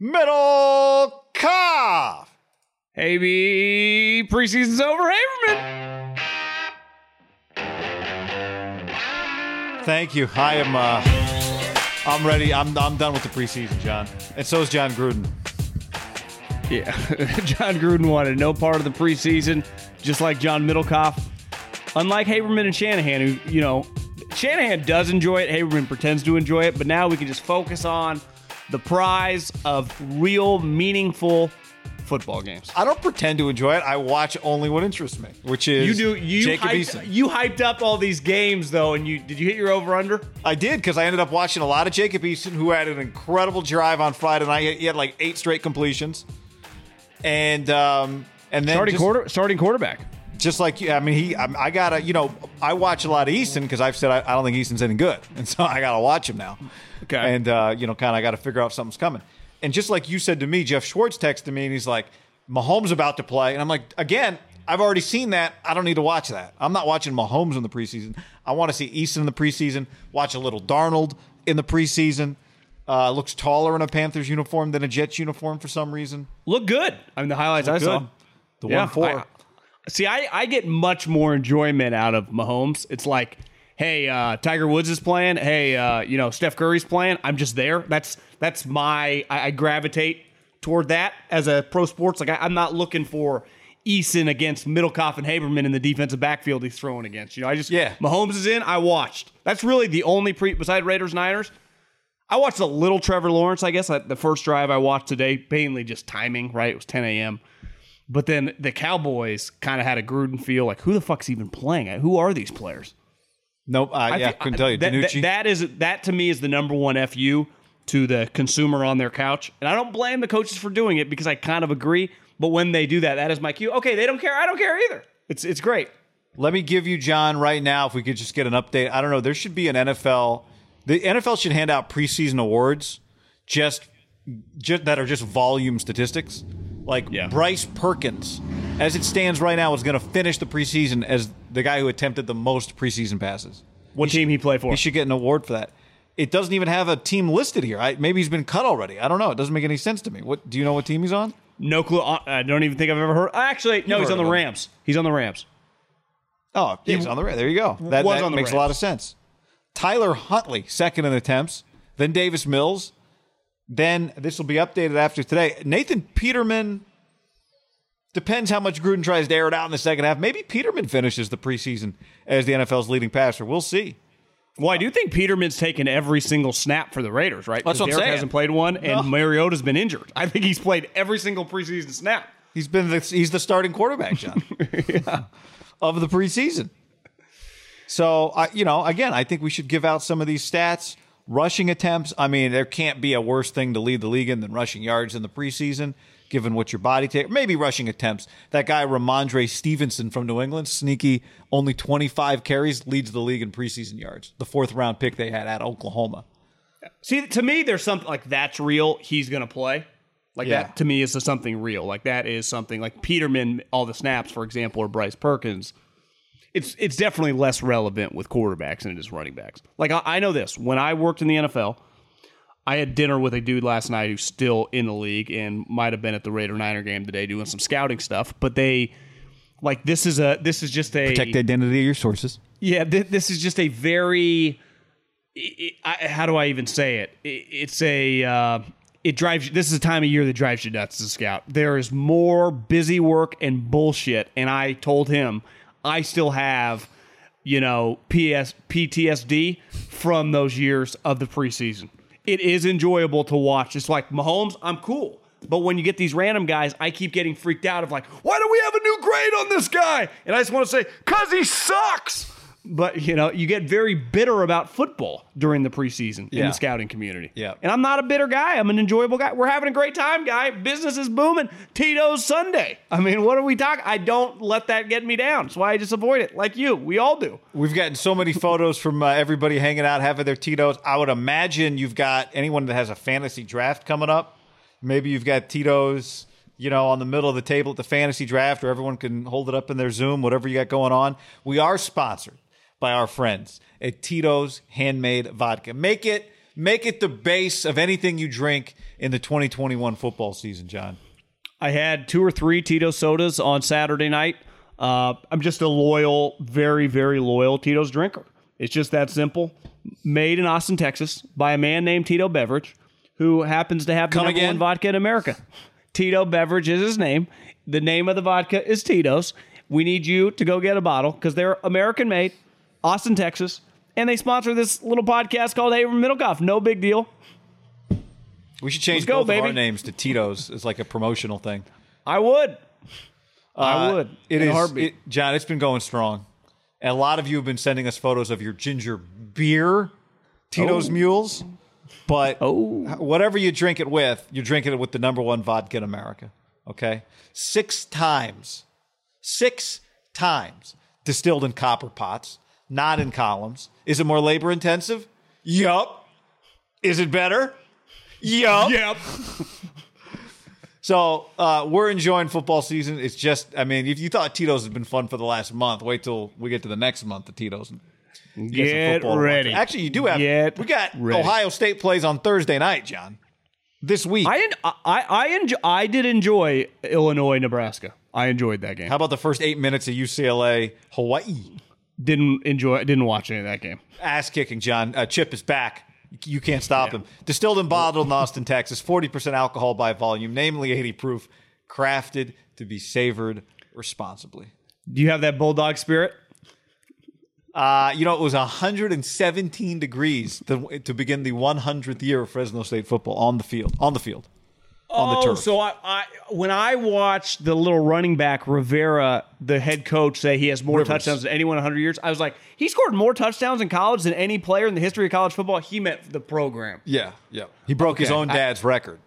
Middlekauff. Hey, B, preseason's over. Haberman. Thank you. I am. Uh, I'm ready. I'm. I'm done with the preseason, John. And so is John Gruden. Yeah, John Gruden wanted no part of the preseason, just like John Middlekauff. Unlike Haberman and Shanahan, who you know, Shanahan does enjoy it. Haberman pretends to enjoy it, but now we can just focus on the prize of real, meaningful football games. I don't pretend to enjoy it. I watch only what interests me, which is You do you Jacob hyped, Eason. you hyped up all these games though, and you did you hit your over under? I did because I ended up watching a lot of Jacob Eason, who had an incredible drive on Friday night. He had like eight straight completions, and um, and then Starting just, quarter starting quarterback. just like you. I mean, he. I, I gotta, you know, I watch a lot of Eason because I've said I, I don't think Eason's any good, and so I gotta watch him now. Okay. and uh, you know, kind of got to figure out if something's coming. And just like you said to me, Jeff Schwartz texted me, and he's like, "Mahomes about to play," and I'm like, again. I've already seen that. I don't need to watch that. I'm not watching Mahomes in the preseason. I want to see Eason in the preseason. Watch a little Darnold in the preseason. Uh, looks taller in a Panthers uniform than a Jets uniform for some reason. Look good. I mean the highlights I saw. Good. The one four. I- see, I, I get much more enjoyment out of Mahomes. It's like, hey, uh, Tiger Woods is playing. Hey, uh, you know, Steph Curry's playing. I'm just there. That's that's my I, I gravitate toward that as a pro sports. Like I, I'm not looking for Eason against Middlekauff and Haberman in the defensive backfield he's throwing against. You know, I just Yeah. Mahomes is in. I watched. That's really the only pre beside Raiders Niners. I watched a little Trevor Lawrence, I guess. The first drive I watched today, mainly just timing, right? It was 10 a.m. But then the Cowboys kind of had a Gruden feel like, who the fuck's even playing? Who are these players? Nope. Uh, I yeah, feel- couldn't tell you. That, Danucci. that- that is that to me is the number one fu to the consumer on their couch, and I don't blame the coaches for doing it because I kind of agree. But when they do that, that is my cue. Okay, they don't care. I don't care either. It's it's great. Let me give you, John, right now, if we could just get an update. I don't know. There should be an NFL. The NFL should hand out preseason awards just, just that are just volume statistics. Like Yeah. Bryce Perkins, as it stands right now, is going to finish the preseason as the guy who attempted the most preseason passes. What team he play for? He should get an award for that. It doesn't even have a team listed here. I, maybe he's been cut already. I don't know. It doesn't make any sense to me. What do you know? What team he's on? no clue. I don't even think I've ever heard. Actually, no, he's on the of him. Rams. He's on the Rams. Oh, he's on the right. There you go. That, was that on the makes a lot of sense. Tyler Huntley, second in attempts. Then Davis Mills. Then this will be updated after today. Nathan Peterman. Depends how much Gruden tries to air it out in the second half. Maybe Peterman finishes the preseason as the NFL's leading passer. We'll see. Well, I do think Peterman's taken every single snap for the Raiders, right? That's what I'm saying. hasn't played one, and No. Mariota's been injured. I think he's played every single preseason snap. He's been the, he's the starting quarterback, John, of the preseason. So I, you know, again, I think we should give out some of these stats. Rushing attempts. I mean, there can't be a worse thing to lead the league in than rushing yards in the preseason, given what your body take. Maybe rushing attempts. That guy Rhamondre Stevenson from New England, sneaky, only 25 carries, leads the league in preseason yards. The fourth round pick they had at Oklahoma. See, to me, there's something like that's real. He's going to play. Like Yeah. that to me is something real. Like that is something like Peterman, all the snaps, for example, or Bryce Perkins. It's it's definitely less relevant with quarterbacks than it is running backs. Like I, I know this when I worked in the NFL, I had dinner with a dude last night who's still in the league and might have been at the Raider Niner game today doing some scouting stuff. But they like this is a this is just a Protect the identity of your sources. yeah, th- this is just a very. i I, how do I even say it? I it's a. Uh, it drives. you- This is a time of year that drives you nuts as a scout. There is more busy work and bullshit, and I told him I still have, you know, PS PTSD from those years of the preseason. It is enjoyable to watch. It's like Mahomes. I'm cool. But when you get these random guys, I keep getting freaked out of like, why do we have a new grade on this guy? And I just want to say, cause he sucks. But you know, you get very bitter about football during the preseason in the scouting community. Yeah. And I'm not a bitter guy. I'm an enjoyable guy. We're having a great time, guy. Business is booming. Tito's Sunday. I mean, what are we talking? I don't let that get me down. That's why I just avoid it. Like you. We all do. We've gotten so many photos from uh, everybody hanging out, having their Tito's. I would imagine you've got anyone that has a fantasy draft coming up. Maybe you've got Tito's, you know, on the middle of the table at the fantasy draft, or everyone can hold it up in their Zoom, whatever you got going on. We are sponsored by our friends at Tito's Handmade Vodka. Make it make it the base of anything you drink in the 2021 football season, John? I had two or three Tito sodas on Saturday night. Uh, I'm just a loyal, very, very loyal Tito's drinker. It's just that simple. Made in Austin, Texas, by a man named Tito Beveridge, who happens to have the Come number again? one vodka in America. Tito Beveridge is his name. The name of the vodka is Tito's. We need you to go get a bottle because they're American made, Austin, Texas, and they sponsor this little podcast called Hey Middlekauff. No big deal. We should change Let's go, both of our names to Tito's It's like a promotional thing. I would. I Uh, would. It in a heartbeat. it- John. It's been going strong, and a lot of you have been sending us photos of your ginger beer, Tito's Mules. But Oh. whatever you drink it with, you're drinking it with the number one vodka in America. Okay, six times, six times distilled in copper pots, not in columns. Is it more labor intensive? Yup. Is it better? Yup. Yep. So uh, we're enjoying football season. It's just, I mean, if you thought Tito's has been fun for the last month, wait till we get to the next month. The Tito's. and get Get ready. Actually, you do have. Get we got ready. Ohio State plays on Thursday night, John. This week. I I I enjoy, I did enjoy Illinois Nebraska. I enjoyed that game. How about the first eight minutes of UCLA Hawaii? Didn't enjoy. Didn't watch any of that game. Ass kicking, John. Uh, Chip is back. You can't stop him. Distilled and bottled in Austin, Texas. 40% alcohol by volume, namely 80 proof. Crafted to be savored responsibly. Do you have that bulldog spirit? Uh, you know, it was 117 degrees to, to begin the 100th year of Fresno State football on the field. On the field. On the oh, turf. so I, I when I watched the little running back Rivera, the head coach, say he has more Rivers. touchdowns than anyone in 100 years, I was like, he scored more touchdowns in college than any player in the history of college football. He meant the program. yeah, yeah. He broke his own dad's record.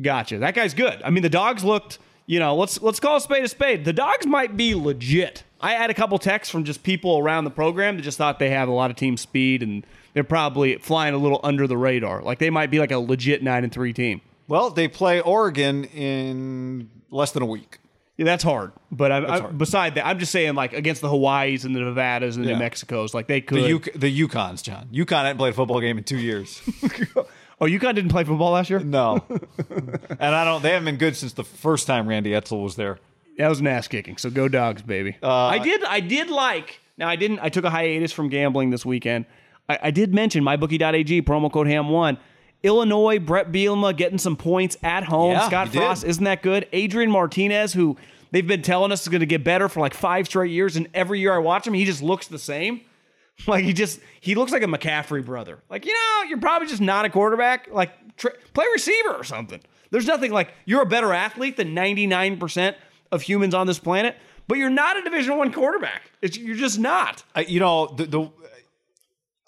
Gotcha. That guy's good. I mean, the dogs looked. You know, let's let's call a spade a spade. The dogs might be legit. I had a couple texts from just people around the program that just thought they have a lot of team speed and they're probably flying a little under the radar. Like they might be like a legit nine and three team. Well, they play Oregon in less than a week. Yeah, that's hard. But I, I, hard. beside that, I'm just saying like against the Hawaii's and the Nevadas and the Yeah. New Mexicos, like they could. The, U- the UConns, John. UConn hadn't played a football game in two years. oh, UConn didn't play football last year. no. and I don't, they haven't been good since the first time Randy Edsall was there. That was an ass kicking. So go dogs, baby. Uh, I did. I did like. Now I didn't. I took a hiatus from gambling this weekend. I, I did mention mybookie.ag promo code ham one. Illinois, Bret Bielema getting some points at home. Yeah, Scott he did. Frost, isn't that good? Adrian Martinez, who they've been telling us is going to get better for like five straight years, and every year I watch him, he just looks the same. Like he just he looks like a McCaffrey brother. Like you know, you're probably just not a quarterback. Like tr- play receiver or something. There's nothing like you're a better athlete than 99 percent of humans on this planet, but you're not a Division One quarterback. It's, you're just not. I, you know, the, the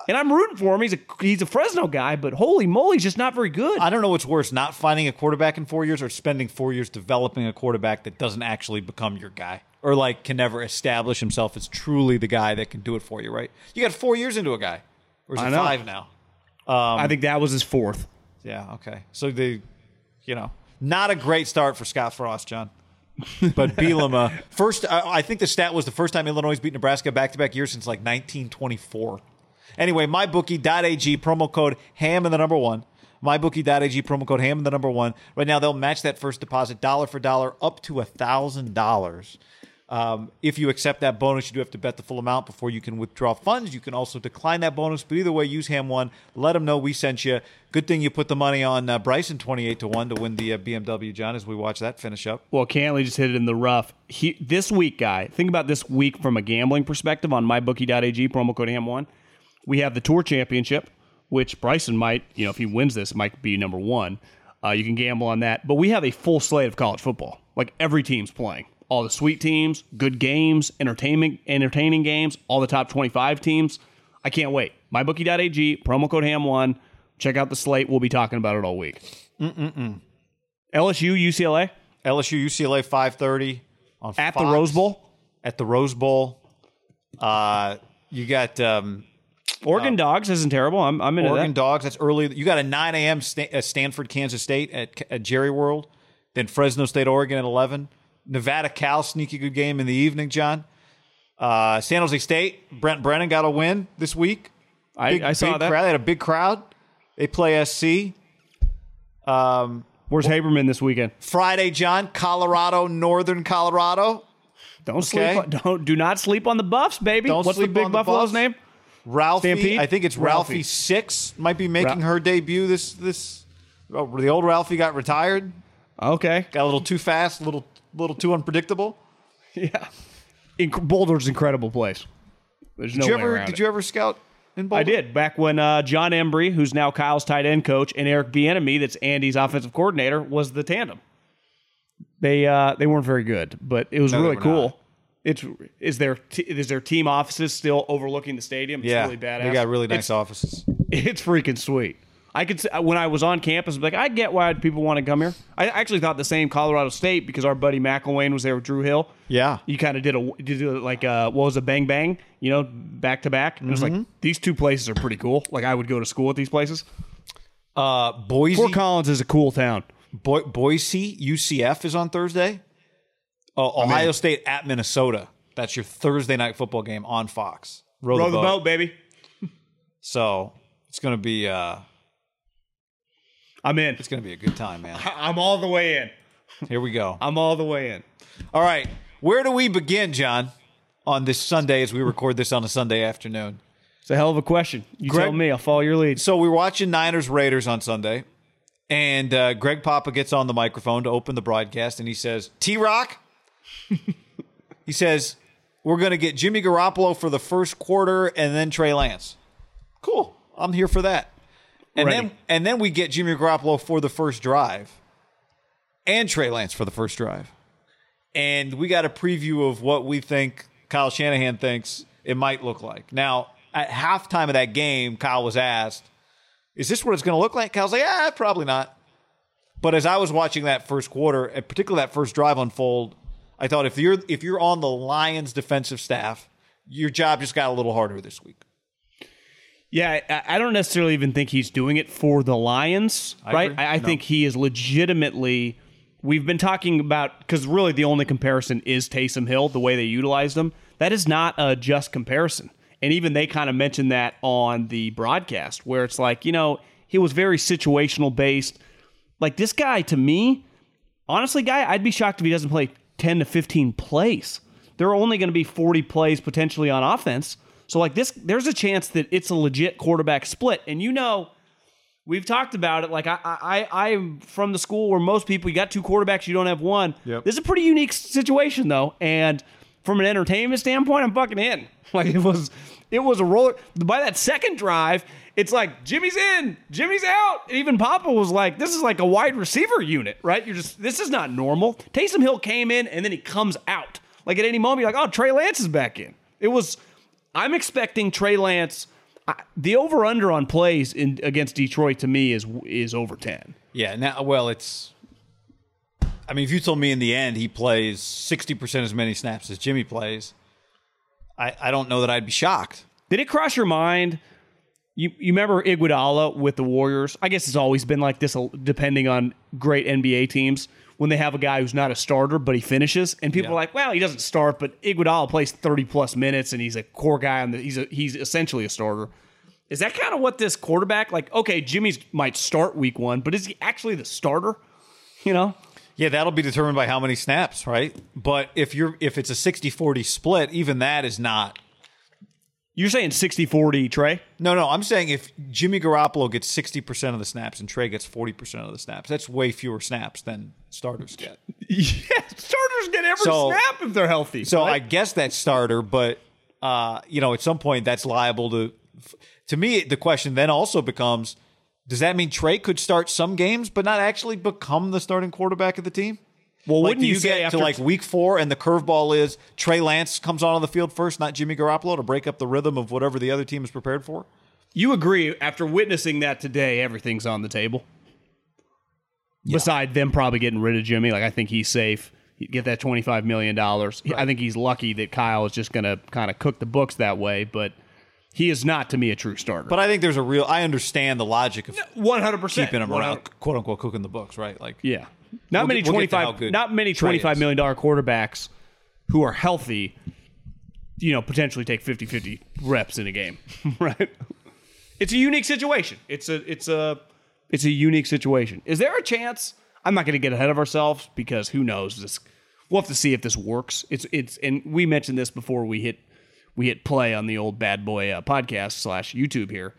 And I'm rooting for him. He's a he's a Fresno guy, but holy moly, he's just not very good. I don't know what's worse, not finding a quarterback in four years or spending four years developing a quarterback that doesn't actually become your guy or like can never establish himself as truly the guy that can do it for you, right? You got four years into a guy. Or is I it know. five now? I think that was his fourth. Yeah, okay. So the, you know, not a great start for Scott Frost, John. But Bielema, first, I, I think the stat was the first time Illinois beat Nebraska back to back years since like 1924. Anyway, mybookie.ag promo code ham and the number one. Mybookie.ag promo code ham and the number one. Right now, they'll match that first deposit dollar for dollar up to a thousand dollars. Um, if you accept that bonus, you do have to bet the full amount before you can withdraw funds. You can also decline that bonus, but either way, use Ham One. Let them know we sent you. Good thing you put the money on uh, Bryson twenty-eight to one to win the uh, BMW, John. As we watch that finish up. Well, Cantlay just hit it in the rough. He, this week, guy, think about this week from a gambling perspective on mybookie.ag, promo code ham1. We have the Tour Championship, which Bryson might, you know, if he wins this, might be number one. Uh, you can gamble on that. But we have a full slate of college football. Like every team's playing. All the sweet teams, good games, entertainment, entertaining games, all the top 25 teams. I can't wait. Mybookie.ag, promo code ham1. Check out the slate. We'll be talking about it all week. Mm-mm-mm. LSU, UCLA LSU UCLA five thirty on at the Rose Bowl. At the Rose Bowl. Uh, you got um, Oregon Dogs isn't terrible. I'm, I'm into Oregon that. Dogs. That's early. You got a 9 a.m. Sta- uh, Stanford, Kansas State at, at Jerry World. Then Fresno State, Oregon at 11. Nevada, Cal, sneaky good game in the evening, John. Uh, San Jose State, Brent Brennan got a win this week. I, Big, I saw that. Crowd. They had a big crowd. They play SC. Um, Where's Haberman this weekend? Friday, John, Colorado, Northern Colorado. Don't sleep. Okay. On, don't do not sleep on the Buffs, baby. Don't What's sleep the big Buffalo's Buffs. name? Ralphie, Stampede? I think it's Ralphie, Ralphie. six might be making Ra- her debut. This this oh, the old Ralphie got retired. Okay. Got a little too fast, a little little too unpredictable. Yeah. Inc- Boulder's incredible place. There's no Did you way ever around did it. you ever scout in Boulder? I did back when uh, Jon Embree, who's now Kyle's tight end coach, and Eric Bieniemy, that's Andy's offensive coordinator, was the tandem. They uh, they weren't very good, but it was No, really cool. not. It's is their t- is their team offices still overlooking the stadium? It's Yeah, really badass. they got really nice It's, offices. it's freaking sweet. I could s- when I was on campus, like I get why people want to come here. I actually thought the same Colorado State because our buddy McElwain was there with Drew Hill. Yeah, You kind of did a did a, like uh what was a bang bang, you know, back to back. It was Mm-hmm. like these two places are pretty cool. Like I would go to school at these places. uh, Boise, Fort Collins is a cool town. Bo- Boise, UCF is on Thursday. Oh, Ohio State at Minnesota. That's your Thursday night football game on Fox. Row, Row the, the boat. boat, baby. So it's gonna be uh, I'm in. it's gonna be a good time, man. I'm all the way in. Here we go. I'm all the way in. All right, where do we begin, John? On this Sunday, as we record this on a Sunday afternoon. It's a hell of a question. You Greg- tell me. I'll follow your lead. So we're watching Niners Raiders on Sunday, and uh, Greg Papa gets on the microphone to open the broadcast, and he says, "T Rock," he says, "We're going to get Jimmy Garoppolo for the first quarter, and then Trey Lance." Cool, I'm here for that. And Ready. then and then we get Jimmy Garoppolo for the first drive, and Trey Lance for the first drive, and we got a preview of what we think Kyle Shanahan thinks it might look like. Now, at halftime of that game, Kyle was asked, "Is this what it's going to look like?" Kyle's like, "Yeah, probably not." But as I was watching that first quarter, and particularly that first drive unfold, I thought if you're if you're on the Lions defensive staff, your job just got a little harder this week. Yeah, I, I don't necessarily even think he's doing it for the Lions, right? agree. I, I No. think he is legitimately. We've been talking about because really the only comparison is Taysom Hill, the way they utilized him. That is not a just comparison, and even they kind of mentioned that on the broadcast, where it's like you know he was very situational based. Like this guy, to me, honestly, guy, I'd be shocked if he doesn't play 10 to 15 plays. There are only going to be 40 plays potentially on offense. So, like this, there's a chance that it's a legit quarterback split. And you know, we've talked about it. Like, I, I, I'm from the school where most people, you got two quarterbacks, you don't have one. Yep. This is a pretty unique situation, though. And from an entertainment standpoint, I'm fucking in. Like, it was, it was a roller. By that second drive, it's like Jimmy's in, Jimmy's out. And even Papa was like, this is like a wide receiver unit, right? You're just, this is not normal. Taysom Hill came in and then he comes out. Like at any moment, you're like, oh, Trey Lance is back in. It was, I'm expecting Trey Lance. I, the over under on plays in against Detroit to me is is over 10. Yeah. Now, well, it's. I mean, if you told me in the end he plays sixty percent as many snaps as Jimmy plays, I, I don't know that I'd be shocked. Did it cross your mind? You you remember Iguodala with the Warriors? I guess it's always been like this, depending on great NBA teams. When they have a guy who's not a starter but he finishes, and people Yeah. are like, "Well, he doesn't start, but Iguodala plays thirty plus minutes, and he's a core guy And. He's a, he's essentially a starter." Is that kind of what this quarterback like? Okay, Jimmy's might start week one, but is he actually the starter? You know, Yeah, that'll be determined by how many snaps, right? But if you're if it's a 60-40 split, even that is not. You're saying 60-40, Trey? No, no, I'm saying if Jimmy Garoppolo gets 60% of the snaps and Trey gets 40% of the snaps, that's way fewer snaps than starters get. yeah, starters get every So- snap if they're healthy. So right? I guess that's starter, but uh, you know, at some point that's liable to. To me, the question then also becomes: Does that mean Trey could start some games, but not actually become the starting quarterback of the team? Well, Like, wouldn't you, you, get after to like week four, and the curveball is Trey Lance comes on the field first, not Jimmy Garoppolo, to break up the rhythm of whatever the other team is prepared for? You agree after witnessing that today, everything's on the table. Beside them probably getting rid of Jimmy, like I think he's safe. He'd Get that twenty five million dollars. I think he's lucky that Kyle is just going to kind of cook the books that way, but he is not to me a true starter. But I think there's a real. I understand the logic of one hundred percent keeping him around, quote unquote, cooking the books, right? Like, Yeah, not We'll many get- we'll twenty get to how five, good not many Trey 25 million dollar quarterbacks who are healthy. You know, potentially take 50-50 reps in a game, right? It's a unique situation. It's a it's a It's a unique situation. Is there a chance? I'm not going to get ahead of ourselves because who knows this. We'll have to see if this works. It's it's and we mentioned this before we hit we hit play on the old bad boy uh, podcast slash YouTube here.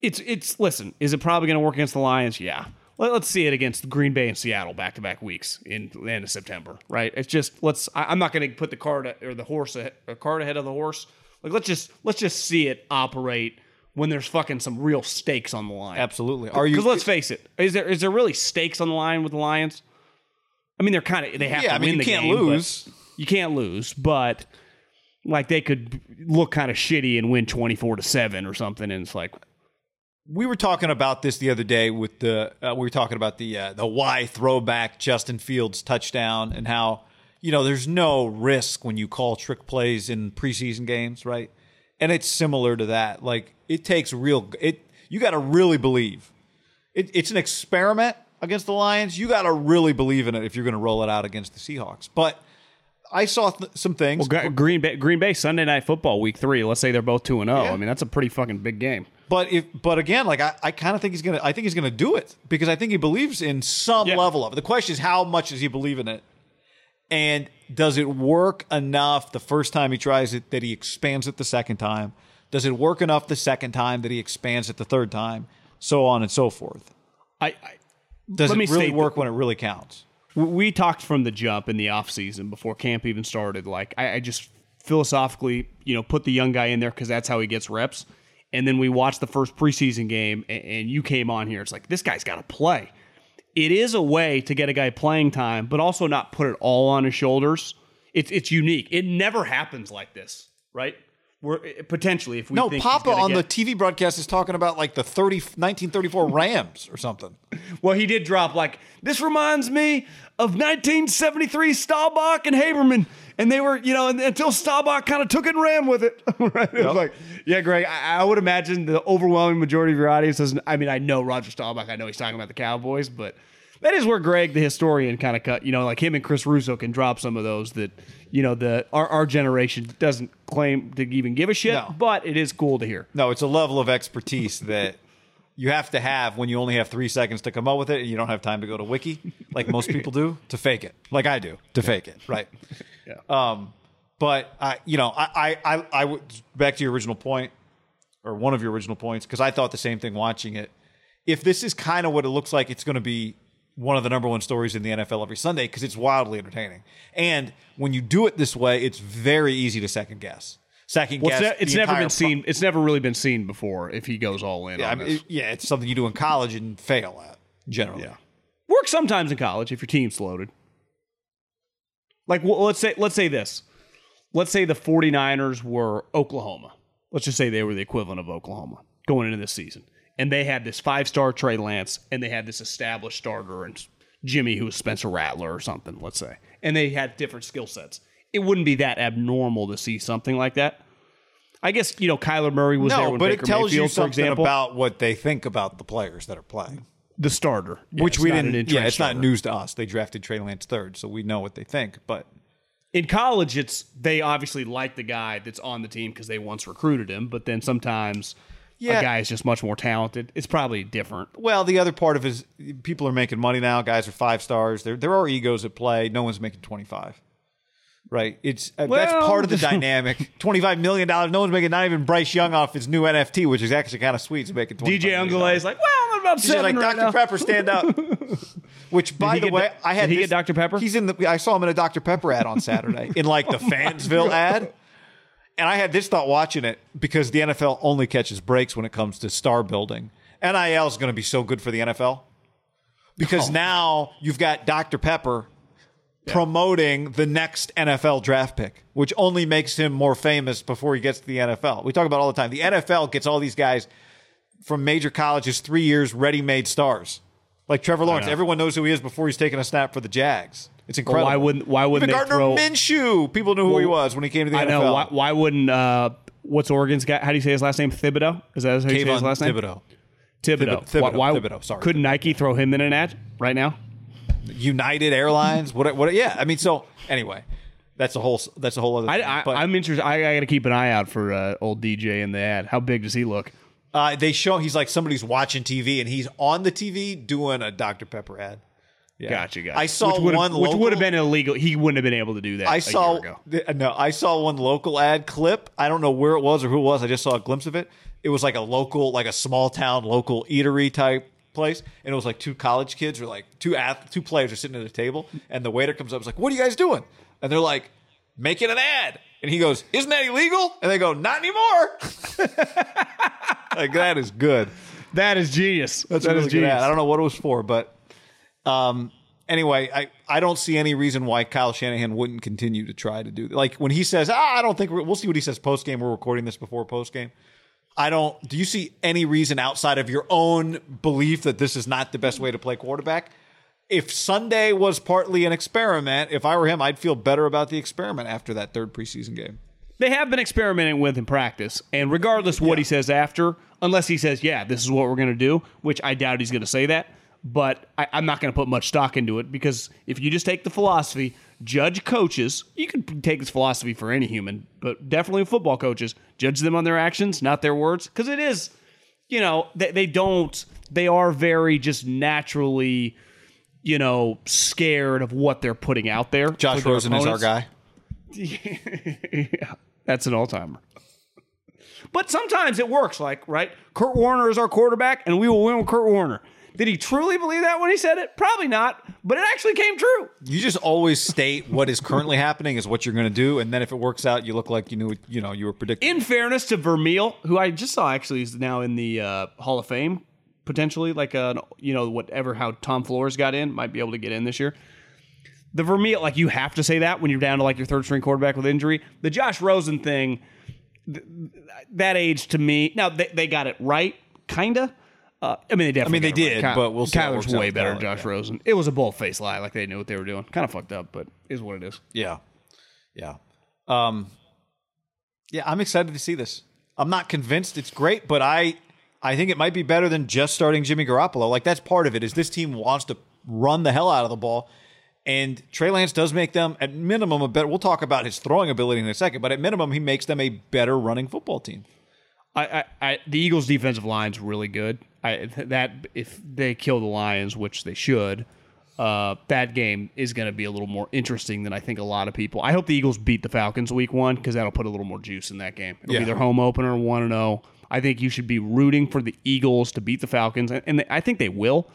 It's it's listen. Is it probably going to work against the Lions? Yeah. Let, us see it against Green Bay and Seattle back to back weeks in the end of September. Right. It's just let's. I, am not going to put the cart or the horse a or uh, cart ahead of the horse. Like let's just let's just see it operate when there's fucking some real stakes on the line. Absolutely. Are you? Because let's face it, is there is there really stakes on the line with the Lions? I mean, they're kind of they have Yeah, to I mean, win you can't lose. You can't lose, but like they could look kind of shitty and win twenty four to seven or something, and it's like we were talking about this the other day with the uh, we were talking about the uh, the why throwback Justin Fields touchdown and how you know there's no risk when you call trick plays in preseason games, right? And it's similar to that. Like it takes real it you got to really believe. It, it's an experiment against the Lions. You got to really believe in it if you're going to roll it out against the Seahawks. But I saw th- some things. Gr- Green Bay Green Bay Sunday Night Football Week three. Let's say they're both two and zero. I mean, that's a pretty fucking big game. But if but again, like I, I kind of think he's gonna I think he's gonna do it because I think he believes in some Yeah. level of it. The question is how much does he believe in it? And does it work enough the first time he tries it that he expands it the second time? Does it work enough the second time that he expands it the third time? So on and so forth. I, I Does it really work when it really counts? we talked from the jump in the off season before camp even started. Like I, I just philosophically, you know, put the young guy in there because that's how he gets reps. And then we watched the first preseason game, and, you came on here. It's like this guy's got to play. It is a way to get a guy playing time, but also not put it all on his shoulders. It's it's unique. It never happens like this, right? We're eh, potentially if we No, Papa on get- the TV broadcast is talking about like the 30, 1934 Rams or something. Well, he did drop like this reminds me of 1973 Staubach and Haberman, and they were you know until Staubach kind of took it and ran with it. right? It was like, yeah, Greg. I, I would imagine the overwhelming majority of your audience doesn't. I mean, I know Roger Staubach. I know he's talking about the Cowboys, but that is where Greg, the historian, kind of cut. You know, like him and Chris Russo can drop some of those that you know the our, our generation doesn't claim to even give a shit, No. but it is cool to hear. No, it's a level of expertise that you have to have when you only have three seconds to come up with it and you don't have time to go to wiki like most people do to fake it like i do to fake it right Yeah. um but i you know i i i, I would back to your original point or one of your original points because i thought the same thing watching it if this is kind of what it looks like it's going to be one of the number one stories in the NFL every Sunday because it's wildly entertaining. And when you do it this way, it's very easy to second guess. Second Well, guess. it's, ne- it's never been pro- seen. It's never really been seen before. If he goes all in Yeah, I mean, it- yeah, it's something you do in college and fail at generally. Yeah. works sometimes in college if your team's loaded. Like well, let's say let's say this. Let's say the 49ers were Oklahoma. Let's just say they were the equivalent of Oklahoma going into this season. And they had this five-star Trey Lance and they had this established starter and Jimmy who was Spencer Rattler or something, let's say. And they had different skill sets. It wouldn't be that abnormal to see something like that. I guess, you know, Kyler Murray was there No, but Baker it tells Mayfield, you something example, about what they think about the players that are playing, the starter, Yeah, which we didn't. Yeah, it's not news to us. They drafted Trey Lance third, so we know what they think. But in college it's they obviously like the guy that's on the team because they once recruited him but then sometimes Yeah. a guy is just much more talented it's probably different well, the other part of it is people are making money now. Guys are five stars. There, there are egos at play. No one's making twenty five. Right, it's uh, that's part of the dynamic. Twenty five million dollars. No one's making not even Bryce Young off his new NFT, which is actually kind of sweet. He's making $25 dj million. Is like well i'm about He's seven like right Dr now. Pepper, stand up. Which, by the way, Do- I had. did he this- get Dr. Pepper? He's in the. I saw him in a Dr Pepper ad on Saturday in like the Fansville ad, and I had this thought watching it because the NFL only catches breaks when it comes to star building. NIL is going to be so good for the NFL because now you've got Dr Pepper promoting the next NFL draft pick, which only makes him more famous before he gets to the NFL. We talk about it all the time. The NFL gets all these guys from major colleges, three years, ready-made stars. Like Trevor Lawrence, know. everyone knows who he is before he's taking a snap for the Jags. It's incredible. why wouldn't- why wouldn't Even Gardner throw- Minshew? People knew who he was when he came to the NFL. i NFL. know why, why wouldn't uh what's oregon's guy how do you say his last name thibodeaux is that how you say his last name Thibodeaux. thibodeaux, Thib- why, Thibodeaux, why Thibodeaux, sorry. couldn't nike throw him in an ad right now United Airlines. What? What? Yeah. I mean, so anyway, that's a whole. That's a whole other. I, thing. I, But- I'm interested. I, I got to keep an eye out for uh, old DJ in the ad. How big does he look? Uh, they show he's like somebody's watching TV and he's on the TV doing a Dr Pepper ad. Yeah. Gotcha, gotcha. I saw which one which would have been illegal. He wouldn't have been able to do that. I saw year ago. th- no, I saw one local ad clip. I don't know where it was or who it was. I just saw a glimpse of it. It was like a local, like a small town local eatery type place, and it was like two college kids or like two ath- two players are sitting at a table, and the waiter comes up, and is like, "What are you guys doing?" And they're like, "Making an ad." And he goes, "Isn't that illegal?" And they go, "Not anymore." like that is good. That is genius. That's That a is really good genius. ad. I don't know what it was for, but um, anyway, I, I don't see any reason why Kyle Shanahan wouldn't continue to try to do like when he says, ah, I don't think we're, we'll see what he says post game. We're recording this before post game. I don't. Do you see any reason outside of your own belief that this is not the best way to play quarterback? If Sunday was partly an experiment, if I were him, I'd feel better about the experiment after that third preseason game. They have been experimenting with in practice, and regardless what he says after, unless he says, "Yeah, this is what we're going to do," which I doubt he's going to say that. But I, I'm not going to put much stock into it because if you just take the philosophy, judge coaches, you can take this philosophy for any human, but definitely football coaches, judge them on their actions, not their words, because it is, you know, they, they don't, they are very just naturally, you know, scared of what they're putting out there. Josh Rosen is our guy. yeah, that's an all timer. But sometimes it works, like, right? Kurt Warner is our quarterback, and we will win with Kurt Warner. Did he truly believe that when he said it? Probably not, but it actually came true. You just always state what is currently happening is what you're going to do, and then if it works out, you look like you knew. You know, you were predicting. In fairness to Vermeil, who I just saw actually is now in the uh, Hall of Fame, potentially, like, uh, you know, whatever, how Tom Flores got in, might be able to get in this year. The Vermeil, like, you have to say that when you're down to, like, your third string quarterback with injury. The Josh Rosen thing, th- that age to me, now they, they got it right, kind of. Uh, I mean, they definitely. I mean, they did, but we'll see how it Kyler's works way better than Josh yeah. Rosen. It was a bold faced lie, like they knew what they were doing. Kind of fucked up, but is what it is. Yeah. Yeah. Um Yeah, I'm excited to see this. I'm not convinced it's great, but I I think it might be better than just starting Jimmy Garoppolo. Like that's part of it is this team wants to run the hell out of the ball. And Trey Lance does make them at minimum a better we'll talk about his throwing ability in a second, but at minimum he makes them a better running football team. I, I, I the Eagles' defensive line's really good. I that if they kill the Lions, which they should, uh, that game is going to be a little more interesting than I think a lot of people. I hope the Eagles beat the Falcons week one because that'll put a little more juice in that game. It'll Yeah. be their home opener, one and zero. I think you should be rooting for the Eagles to beat the Falcons, and, and I think they will.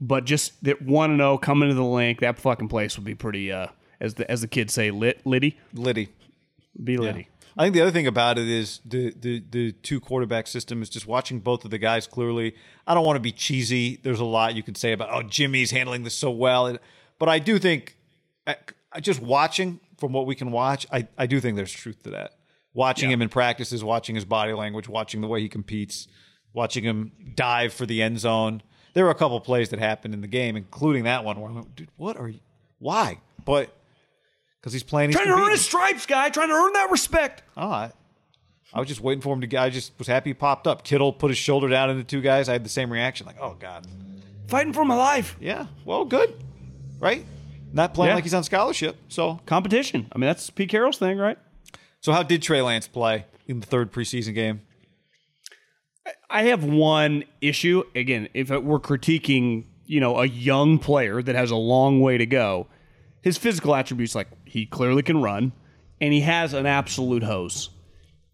But just that one and zero coming to the Linc, that fucking place would be pretty. Uh, as the as the kids say, lit litty, Liddy. be litty. I think the other thing about it is the, the the two quarterback system is just watching both of the guys clearly. I don't want to be cheesy. There's a lot you can say about oh Jimmy's handling this so well, but I do think just watching from what we can watch, I, I do think there's truth to that. Watching him in practices, watching his body language, watching the way he competes, watching him dive for the end zone. There were a couple plays that happened in the game, including that one where I went, dude, what are you? Why? But because he's playing, he's Trying to earn his stripes, guy. Trying to earn that respect. Oh, I, I was just waiting for him to. I just was happy he popped up. Kittle put his shoulder down into two guys. I had the same reaction, like, oh god, Fighting for my life. yeah, well, good, right? Not playing Yeah. like he's on scholarship. So, competition. I mean, that's Pete Carroll's thing, right? so how did Trey Lance play in the third preseason game? I have one issue. Again, if we're critiquing, you know, a young player that has a long way to go, his physical attributes, like he clearly can run, and he has an absolute hose.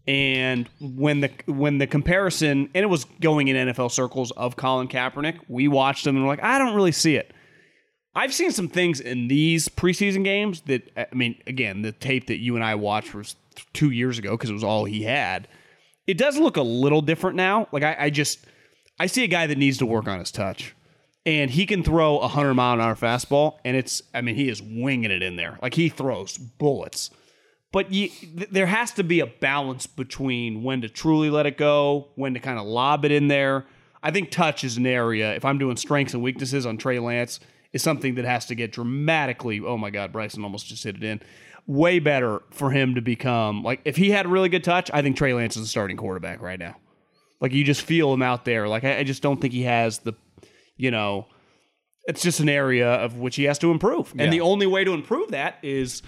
And when the when the comparison, and it was going in NFL circles of Colin Kaepernick, we watched him and we're like, I don't really see it. I've seen some things in these preseason games that I mean, again, the tape that you and I watched was two years ago because it was all he had. It does look a little different now. Like I, I just I see a guy that needs to work on his touch, and he can throw a hundred mile an hour fastball, and it's I mean he is winging it in there. Like he throws bullets. But you, th- there has to be a balance between when to truly let it go, when to kind of lob it in there. I think touch is an area. If I'm doing strengths and weaknesses on Trey Lance, is something that has to get dramatically. Oh my God, Bryson almost just hit it in. Way better for him to become like if he had really good touch. I think Trey Lance is a starting quarterback right now. Like you just feel him out there. Like I, I just don't think he has the, you know, it's just an area of which he has to improve. And Yeah. the only way to improve that is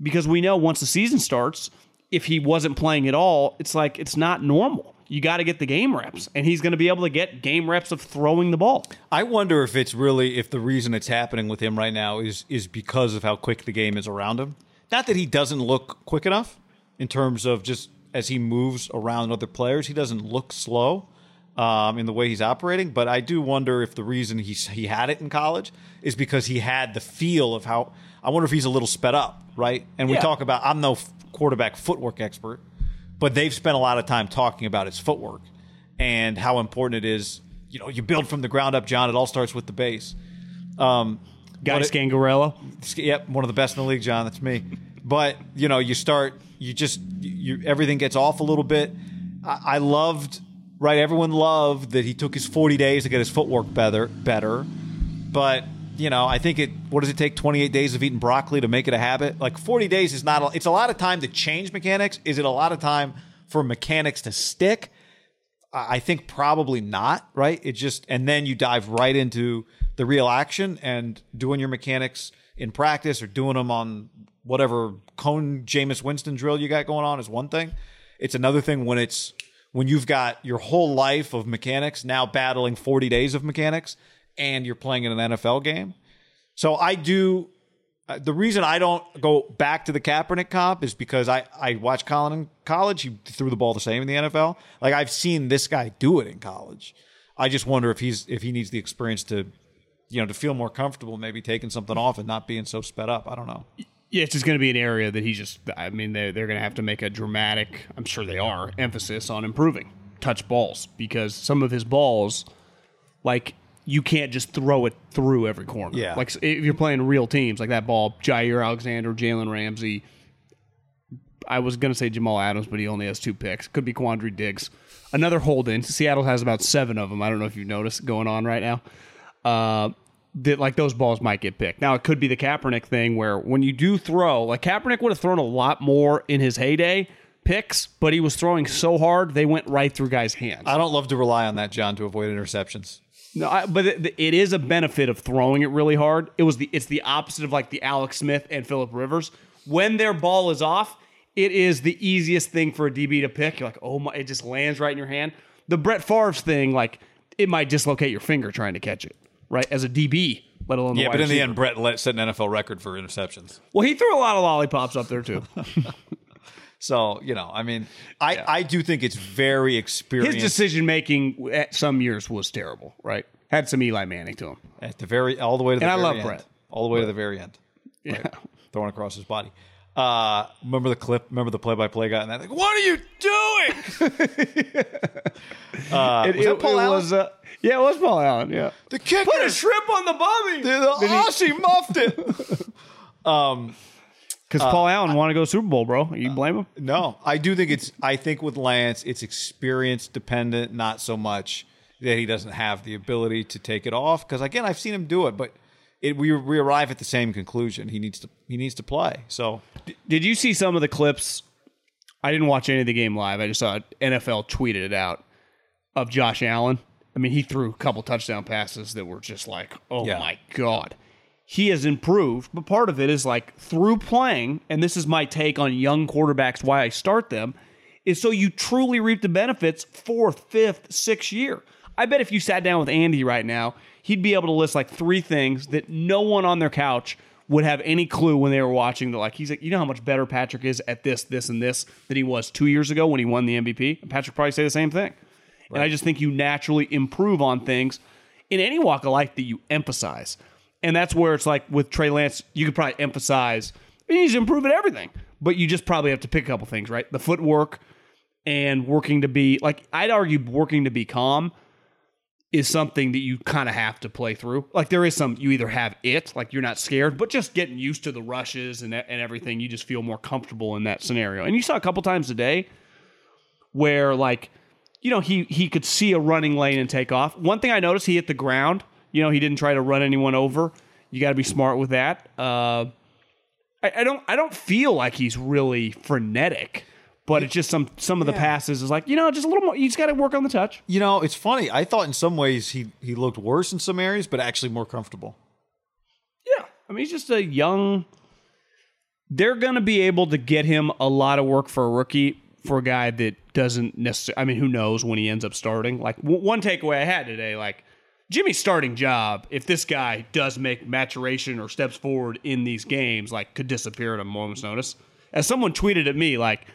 because we know once the season starts, if he wasn't playing at all, it's like it's not normal. You got to get the game reps, and he's going to be able to get game reps of throwing the ball. I wonder if it's really if the reason it's happening with him right now is is because of how quick the game is around him. Not that he doesn't look quick enough in terms of just as he moves around other players, he doesn't look slow um, in the way he's operating. But I do wonder if the reason he he had it in college is because he had the feel of how. I wonder if he's a little sped up, right? And we talk about I'm no quarterback footwork expert, but they've spent a lot of time talking about his footwork and how important it is. You know, you build from the ground up, John. It all starts with the base. Um, Guy Scangarello. Yep, one of the best in the league, John. That's me. But you know, you start, you just, you everything gets off a little bit. I, I loved, right? Everyone loved that he took his forty days to get his footwork better, better. But you know, I think it. What does it take? Twenty eight days of eating broccoli to make it a habit? Like forty days is not. A, it's a lot of time to change mechanics. Is it a lot of time for mechanics to stick? I think probably not, right? It just and then you dive right into the real action and doing your mechanics in practice or doing them on whatever cone Jameis Winston drill you got going on is one thing. It's another thing when it's when you've got your whole life of mechanics now battling 40 days of mechanics and you're playing in an NFL game. So I do uh, the reason I don't go back to the Kaepernick comp is because I, I watched Colin in college. He threw the ball the same in the NFL. Like I've seen this guy do it in college. I just wonder if he's if he needs the experience to, you know, to feel more comfortable, maybe taking something off and not being so sped up. I don't know. Yeah, it's just going to be an area that he's just. I mean, they're they're going to have to make a dramatic. I'm sure they are emphasis on improving touch balls because some of his balls, like you can't just throw it through every corner. Yeah. like if you're playing real teams, like that ball, Jaire Alexander, Jalen Ramsey. I was going to say Jamal Adams, but he only has two picks. Could be Quandre Diggs. Another hold in. Seattle has about seven of them. I don't know if you've noticed going on right now. Uh, that like those balls might get picked. Now it could be the Kaepernick thing where when you do throw, like Kaepernick would have thrown a lot more in his heyday picks, but he was throwing so hard they went right through guys' hands. I don't love to rely on that, John, to avoid interceptions. No, I, but it, it is a benefit of throwing it really hard. It was the it's the opposite of like the Alex Smith and Philip Rivers. When their ball is off, it is the easiest thing for a DB to pick. You're like, oh my, it just lands right in your hand. The Brett Favre thing, like it might dislocate your finger trying to catch it, right? As a DB, let alone Yeah, but in the end, Brett let, set an NFL record for interceptions. well, he threw a lot of lollipops up there too. So you know, I mean, I I do think it's very experienced. His decision making at some years was terrible, right? Had some Eli Manning to him. at the very all the way to the And I love end. Brett. all the way to the very end. Yeah. thrown across his body. Uh, remember the clip? Remember the play-by-play guy? And that like, what are you doing? uh, was that Paul Allen? was, uh, yeah, it was Paul Allen. Yeah. the kicker. Put a shrimp on the bummy. the, the Aussie muffed it. um, Because Paul Allen wanted to go Super Bowl, bro. You blame him? no, I do think it's. I think with Lance, it's experience dependent, not so much that he doesn't have the ability to take it off. Because again, I've seen him do it, but it, we we arrive at the same conclusion. He needs to he needs to play. So Did you see some of the clips? I didn't watch any of the game live. I just saw NFL tweeted it out of Josh Allen. I mean, he threw a couple touchdown passes that were just like, oh Yeah. my God. He has improved, but part of it is like through playing, and this is my take on young quarterbacks, why I start them, is so you truly reap the benefits fourth, fifth, sixth year. I bet if you sat down with Andy right now, he'd be able to list like three things that no one on their couch would have any clue when they were watching. The like, he's like, you know how much better Patrick is at this, this, and this than he was two years ago when he won the MVP. And Patrick probably say the same thing. And I just think you naturally improve on things in any walk of life that you emphasize. And that's where it's like with Trey Lance, you could probably emphasize he needs to improve at everything, but you just probably have to pick a couple things, right? The footwork and working to be like I'd argue working to be calm is something that you kind of have to play through. Like there is some you either have it, like you're not scared, but just getting used to the rushes and and everything, you just feel more comfortable in that scenario. And you saw a couple times a day where like you know he he could see a running lane and take off. One thing I noticed, he hit the ground. You know, he didn't try to run anyone over. You got to be smart with that. Uh, I, I don't I don't feel like he's really frenetic, but it's just some some of the passes is like you know just a little more. You just got to work on the touch. you know, it's funny. I thought in some ways he he looked worse in some areas, but actually more comfortable. Yeah, I mean he's just a young they're going to be able to get him a lot of work for a rookie for a guy that doesn't necessarily. I mean, who knows when he ends up starting? Like w- one takeaway I had today, like Jimmy's starting job, if this guy does make maturation or steps forward in these games, like could disappear at a moment's notice. As someone tweeted at me, like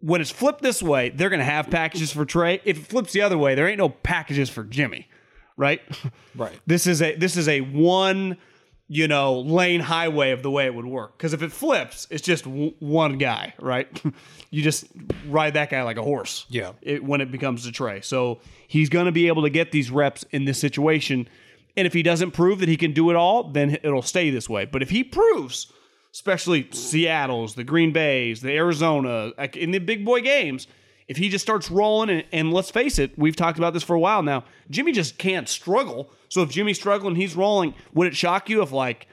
when it's flipped this way, they're going to have packages for Trey. If it flips the other way, there ain't no packages for Jimmy, right? Right. This is a this is a one, you know, lane highway of the way it would work. Because if it flips, it's just w- one guy, right? you just ride that guy like a horse. Yeah. It, when it becomes a Trey, so he's going to be able to get these reps in this situation. And if he doesn't prove that he can do it all, then it'll stay this way. But if he proves, especially Seattle's, the Green Bay's, the Arizona, like in the big boy games, if he just starts rolling, and, and let's face it, we've talked about this for a while now. Jimmy just can't struggle. So if Jimmy's struggling, he's rolling. Would it shock you if like,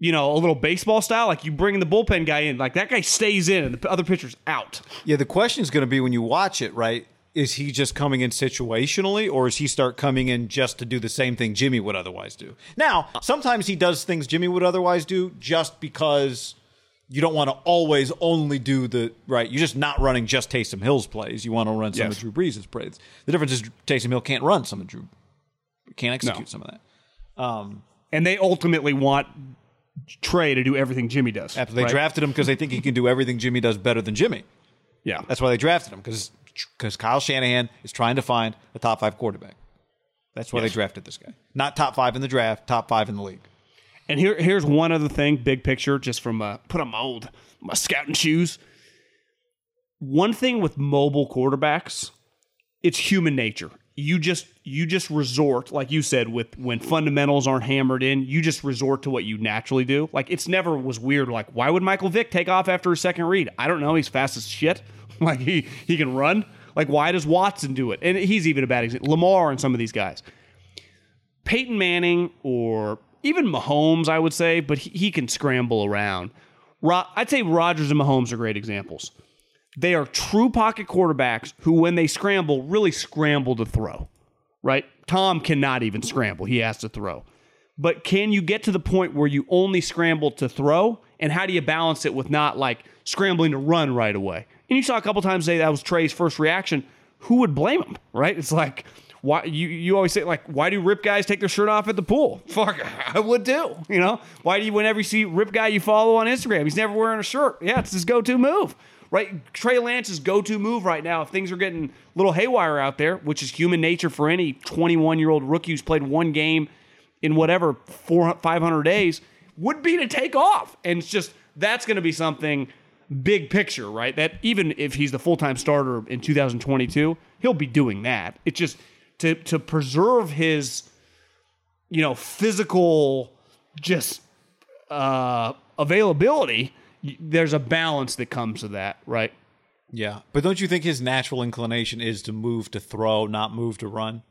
you know, a little baseball style, like you bring the bullpen guy in, like that guy stays in and the other pitcher's out? Yeah, the question is going to be when you watch it, right? Is he just coming in situationally, or is he start coming in just to do the same thing Jimmy would otherwise do? Now, sometimes he does things Jimmy would otherwise do just because you don't want to always only do the right. You're just not running just Taysom Hill's plays. You want to run some Yes. of Drew Brees' plays. The difference is Taysom Hill can't run some of Drew, can't execute No. some of that. Um, and they ultimately want Trey to do everything Jimmy does. After they right? drafted him because they think he can do everything Jimmy does better than Jimmy. Yeah. That's why they drafted him because because Kyle Shanahan is trying to find a top five quarterback. That's why they drafted this guy. Not top five in the draft, top five in the league. And here, here's one other thing, big picture, just from uh, put on my old my scouting shoes. One thing with mobile quarterbacks, it's human nature. You just you just resort, like you said, with when fundamentals aren't hammered in, you just resort to what you naturally do. Like it's never was weird. Like why would Michael Vick take off after a second read? I don't know. He's fast as shit. Like he he can run. Like why does Watson do it? And he's even a bad example. Lamar and some of these guys. Peyton Manning or even Mahomes, I would say, but he, he can scramble around. Ro- I'd say Rodgers and Mahomes are great examples. They are true pocket quarterbacks who, when they scramble, really scramble to throw, right? Tom cannot even scramble, he has to throw. But can you get to the point where you only scramble to throw? And how do you balance it with not like scrambling to run right away? And you saw a couple times today that was Trey's first reaction. Who would blame him, right? It's like, why you, you always say like why do rip guys take their shirt off at the pool? Fuck i would do you know? Why do you whenever you see rip guy you follow on instagram he's never wearing a shirt. Yeah it's his go-to move right? Trey lance's go-to move right now if things are getting a little haywire out there which is human nature for any 21 year old rookie who's played one game in whatever four 500 days would be to take off. And it's just that's going to be something big picture right? That even if he's the full-time starter in 2022 he'll be doing that. It's just to to preserve his you know physical just uh availability there's a balance that comes to that right Yeah. But don't you think his natural inclination is to move to throw, not move to run?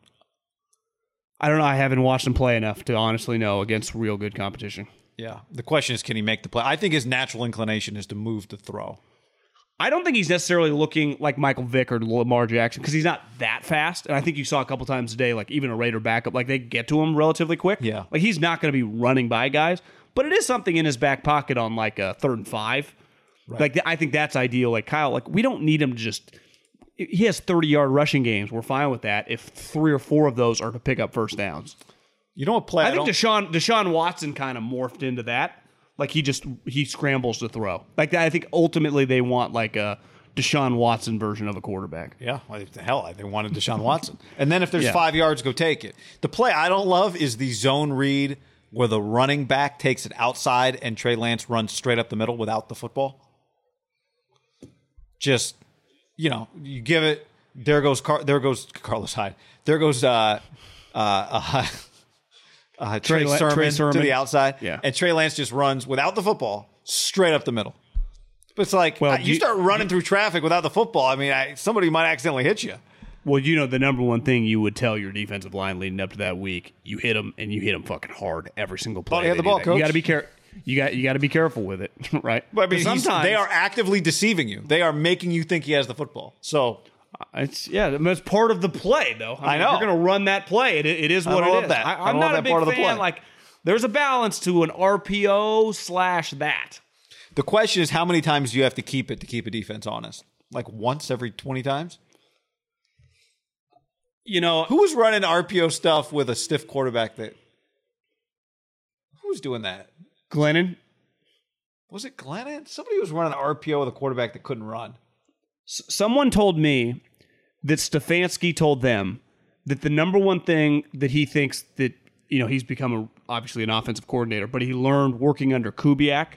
i don't know i haven't watched him play enough to honestly know against real good competition Yeah. The question is, can he make the play? I think his natural inclination is to move to throw. I don't think he's necessarily looking like Michael Vick or Lamar Jackson because he's not that fast. And I think you saw a couple times today, like even a Raider backup, like they get to him relatively quick. Yeah. Like he's not going to be running by guys, but it is something in his back pocket on like a third and five. Like I think that's ideal. Like Kyle, like we don't need him to just. He has 30 yard rushing games. We're fine with that if three or four of those are to pick up first downs. You know what play? I I think Deshaun Deshaun Watson kind of morphed into that. Like he just he scrambles to throw. Like I think ultimately they want like a Deshaun Watson version of a quarterback. Yeah, well, the hell, they wanted Deshaun Watson. And then if there's Yeah. five yards, go take it. The play I don't love is the zone read where the running back takes it outside and Trey Lance runs straight up the middle without the football. Just, you know, you give it. There goes Car- there goes Carlos Hyde. There goes uh, uh, uh, uh, Trey, La- Sermon Trey to the outside. Yeah. and Trey Lance just runs without the football straight up the middle. But it's like Well, uh, do you you- start running through traffic without the football. I mean, I, somebody might accidentally hit you. Well, you know the number one thing you would tell your defensive line leading up to that week, you hit them and you hit them fucking hard every single play. Ball, you the ball, coach. You got to be careful. You got you got to be careful with it, right? But I mean, he's- they are actively deceiving you. They are making you think he has the football. So It's yeah, I mean, it's part of the play though. I, I know. You're gonna run that play. It, it is what don't love is. that. I, I I'm don't not love a big part of the fan. play. Like there's a balance to an RPO slash that. The question is, how many times do you have to keep it to keep a defense honest? Like once every twenty times? You know, Who was running RPO stuff with a stiff quarterback? That who was doing that? Glennon, Was it Glennon? Somebody was running RPO with a quarterback that couldn't run. S- someone told me that Stefanski told them that the number one thing that he thinks that you know he's become a, obviously an offensive coordinator, but he learned working under Kubiak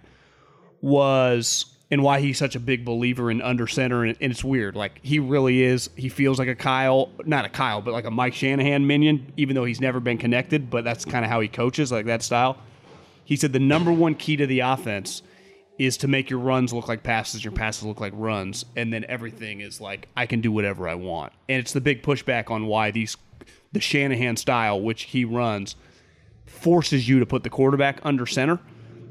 was and why he's such a big believer in under center and, and it's weird. Like he really is he feels like a Kyle not a Kyle but like a Mike Shanahan minion even though he's never been connected but that's kind of how he coaches like that style. He said the number one key to the offense is to make your runs look like passes, your passes look like runs, and then everything is like I can do whatever I want. And it's the big pushback on why these the Shanahan style, which he runs, forces you to put the quarterback under center.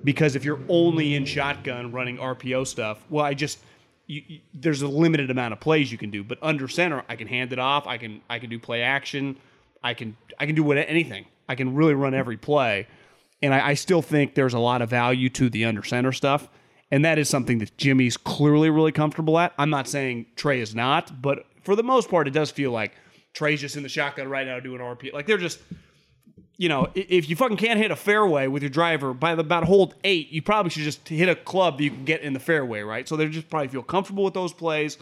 Because if you're only in shotgun running RPO stuff, well, I just you, you, there's a limited amount of plays you can do. But under center, I can hand it off. I can I can do play action. I can I can do what anything. I can really run every play. And I, I still think there's a lot of value to the under center stuff. And that is something that Jimmy's clearly really comfortable at. I'm not saying Trey is not, but for the most part, it does feel like Trey's just in the shotgun right now doing RP. Like they're just, you know, if you fucking can't hit a fairway with your driver by the, about hold eight, you probably should just hit a club that you can get in the fairway, right? So they just probably feel comfortable with those plays.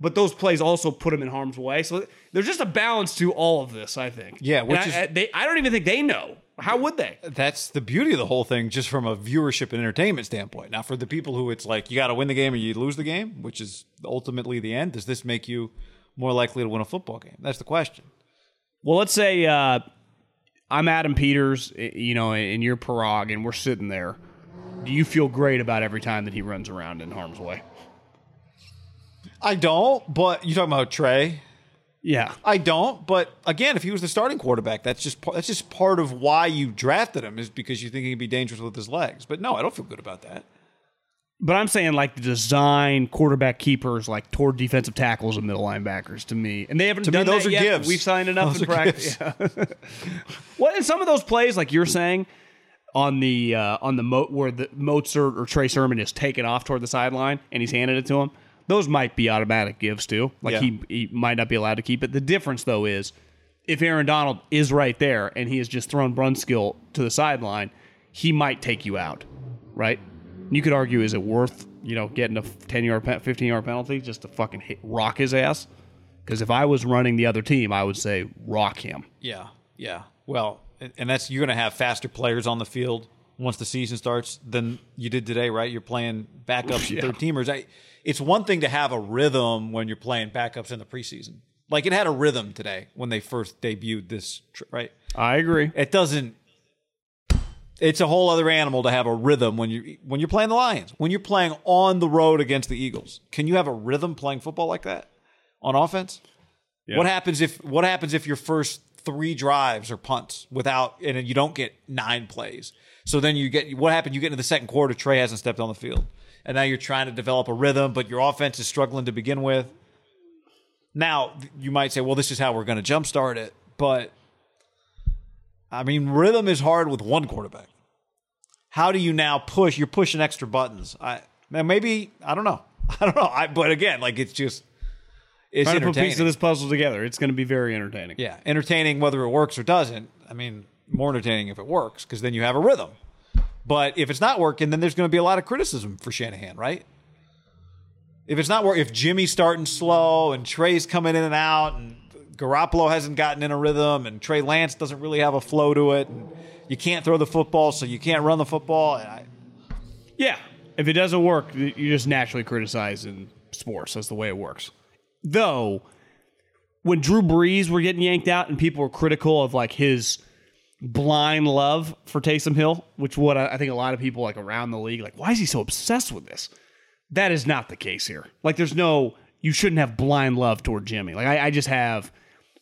But those plays also put them in harm's way. So there's just a balance to all of this, I think. Yeah, which is- I- they, I don't even think they know. How would they? That's the beauty of the whole thing, just from a viewership and entertainment standpoint. Now, for the people who it's like you got to win the game or you lose the game, which is ultimately the end. Does this make you more likely to win a football game? That's the question. Well, let's say uh, I'm Adam Peters, you know, and you're Paraag, and we're sitting there. Do you feel great about every time that he runs around in harm's way? I don't, but you talking about Trey? Yeah. I don't, but again, if he was the starting quarterback, that's just that's just part of why you drafted him is because you think he can be dangerous with his legs. But no, I don't feel good about that. But I'm saying like the design quarterback keepers like toward defensive tackles and middle linebackers to me, and they haven't To me, done those that are yet. gives. We've signed enough Those in practice. Yeah. well, and some of those plays, like you're saying, on the uh, on the mo- where the Mozart or Trey Sermon is taken off toward the sideline and he's handed it to him, those might be automatic gives too. Like Yeah. he he might not be allowed to keep it. The difference though is if Aaron Donald is right there and he has just thrown Brunskill to the sideline, he might take you out, right? You could argue, is it worth you know getting a ten yard, fifteen yard penalty just to fucking hit, rock his ass? Because if I was running the other team, I would say rock him. Yeah, yeah. Well, and and that's you're going to have faster players on the field once the season starts than you did today, right? You're playing backups and third teamers. I, it's one thing to have a rhythm when you're playing backups in the preseason. Like it had a rhythm today when they first debuted this, right? I agree. It doesn't. It's a whole other animal to have a rhythm when you when you're playing the Lions, when you're playing on the road against the Eagles. Can you have a rhythm playing football like that on offense? What happens if what happens if your first three drives are punts without and you don't get nine plays? So then you get what happened? You get into the second quarter, Trey hasn't stepped on the field, and now you're trying to develop a rhythm, but your offense is struggling to begin with. Now you might say, "Well, this is how we're going to jumpstart it," but I mean, rhythm is hard with one quarterback. How do you now push? You're pushing extra buttons. I now maybe I don't know. I don't know. I, but again, like it's just it's Trying to put pieces of this puzzle together. It's going to be very entertaining. Yeah, entertaining whether it works or doesn't. I mean, more entertaining if it works because then you have a rhythm. But if it's not working, then there's going to be a lot of criticism for Shanahan, right? If it's not working, if Jimmy's starting slow and Trey's coming in and out, and Garoppolo hasn't gotten in a rhythm, and Trey Lance doesn't really have a flow to it, and you can't throw the football, so you can't run the football. I, Yeah. If it doesn't work, you just naturally criticize in sports. That's the way it works. Though, when Drew Brees were getting yanked out and people were critical of like his blind love for Taysom Hill, which what I think a lot of people like around the league, like, why is he so obsessed with this? That is not the case here. Like, there's no, you shouldn't have blind love toward Jimmy. Like, I, I just have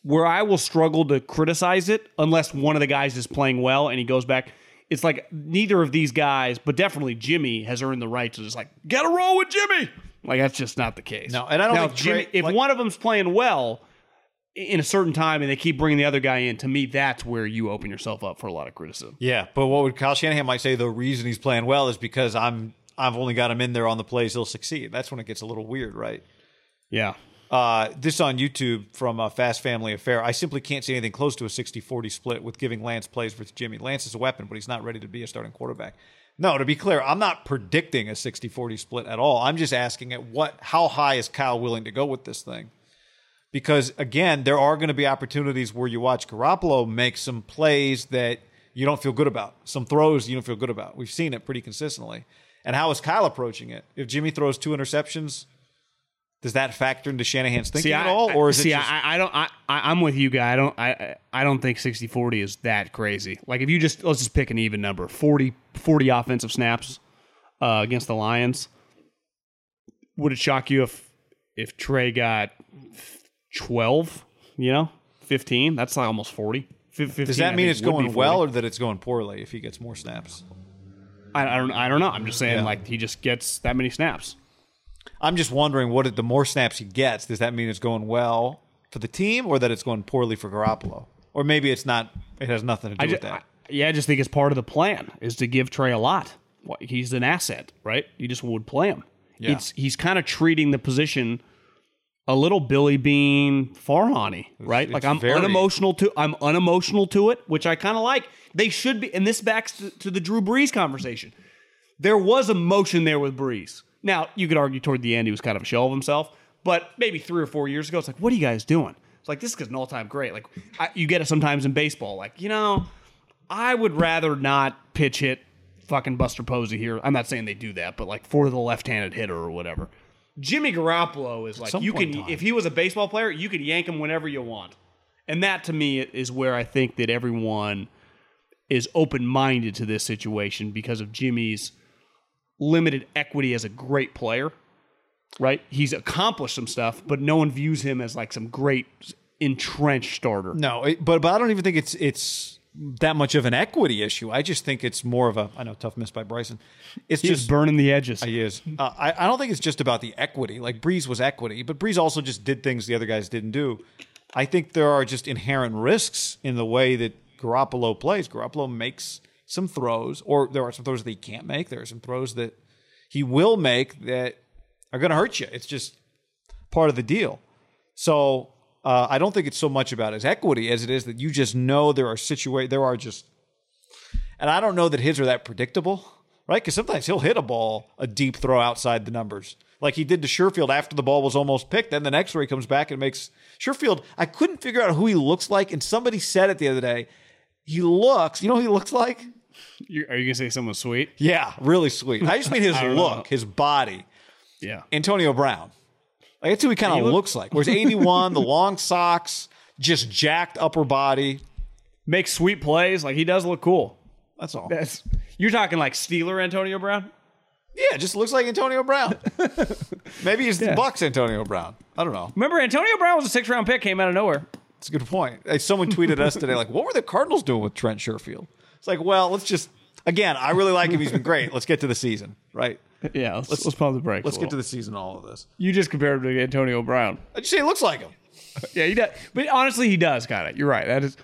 where I will struggle to criticize it unless one of the guys is playing well and he goes back. It's like neither of these guys, but definitely Jimmy has earned the right to just like get a roll with Jimmy. Like that's just not the case. No, and I don't now, think if Jimmy. Trey- if like- one of them's playing well in a certain time and they keep bringing the other guy in, to me that's where you open yourself up for a lot of criticism. Yeah, but what would Kyle Shanahan might say the reason he's playing well is because I'm I've only got him in there on the plays he'll succeed. That's when it gets a little weird, right? Yeah. Uh, this on YouTube from uh, Fast Family Affair. I simply can't see anything close to a 60 40 split with giving Lance plays versus Jimmy. Lance is a weapon, but he's not ready to be a starting quarterback. No, to be clear, I'm not predicting a 60 40 split at all. I'm just asking at what how high is Kyle willing to go with this thing? Because again, there are going to be opportunities where you watch Garoppolo make some plays that you don't feel good about, some throws you don't feel good about. We've seen it pretty consistently. And how is Kyle approaching it? If Jimmy throws two interceptions, does that factor into Shanahan's thinking See, at I, all, or is see, it just, I, I don't. I, I- I'm with you, guy. I don't. I, I don't think 60-40 is that crazy. Like, if you just let's just pick an even number, 40, 40 offensive snaps uh, against the Lions. Would it shock you if if Trey got twelve? You know, fifteen. That's like almost forty. 15, does that mean it's going well or that it's going poorly if he gets more snaps? I, I don't. I don't know. I'm just saying, Yeah. like he just gets that many snaps. I'm just wondering what it, the more snaps he gets, does that mean it's going well for the team or that it's going poorly for Garoppolo? Or maybe it's not. It has nothing to do I with just, that. yeah, I just think it's part of the plan is to give Trey a lot. He's an asset, right? You just would play him. Yeah. It's he's kind of treating the position a little Billy Beane Farhani, right? like it's I'm very- unemotional to I'm unemotional to it, which I kind of like. They should be, and this backs to, to the Drew Brees conversation. There was emotion there with Brees. Now you could argue toward the end he was kind of a shell of himself, but maybe three or four years ago, it's like, what are you guys doing? It's like this is an all-time great. Like I, you get it sometimes in baseball, like you know, I would rather not pitch hit fucking Buster Posey here. I'm not saying they do that, but like for the left-handed hitter or whatever. Jimmy Garoppolo is like Some you can time. if he was a baseball player, you could yank him whenever you want. And that to me is where I think that everyone is open-minded to this situation because of Jimmy's limited equity as a great player. Right? He's accomplished some stuff, but no one views him as like some great entrenched starter. No, but but I don't even think it's it's that much of an equity issue. I just think it's more of a. I know tough miss by Bryson. It's He's just burning the edges. He is. Uh, I, I don't think it's just about the equity. Like Brees was equity, but Brees also just did things the other guys didn't do. I think there are just inherent risks in the way that Garoppolo plays. Garoppolo makes some throws, or there are some throws that he can't make. There are some throws that he will make that are going to hurt you. It's just part of the deal. So uh, I don't think it's so much about his equity as it is that you just know there are situa- there are just and I don't know that his are that predictable, right? Because sometimes he'll hit a ball, a deep throw outside the numbers, like he did to Sherfield after the ball was almost picked. Then the next throw he comes back and makes Sherfield. I couldn't figure out who he looks like, and somebody said it the other day. He looks, you know, who he looks like. You- are you gonna say someone sweet? Yeah, really sweet. I just mean his don't know. look, his body. Yeah. Antonio Brown. Like that's who he kind of look- looks like. Whereas 81, the long socks, just jacked upper body. Makes sweet plays. Like he does look cool. That's all. That's you're talking like Steeler Antonio Brown. Yeah, just looks like Antonio Brown. Maybe he's the Bucks Antonio Brown. I don't know. Remember, Antonio Brown was a six round pick, came out of nowhere. It's a good point. Hey, someone tweeted us today, like, what were the Cardinals doing with Trent Sherfield? It's like, well, let's just again, I really like him. He's been great. Let's get to the season, right? Yeah, let's, let's, pump the brakes. Let's get to the season. All of this. You just compared him to Antonio Brown. I just say it looks like him. Yeah, he does. But honestly, he does kind of. You're right. That is.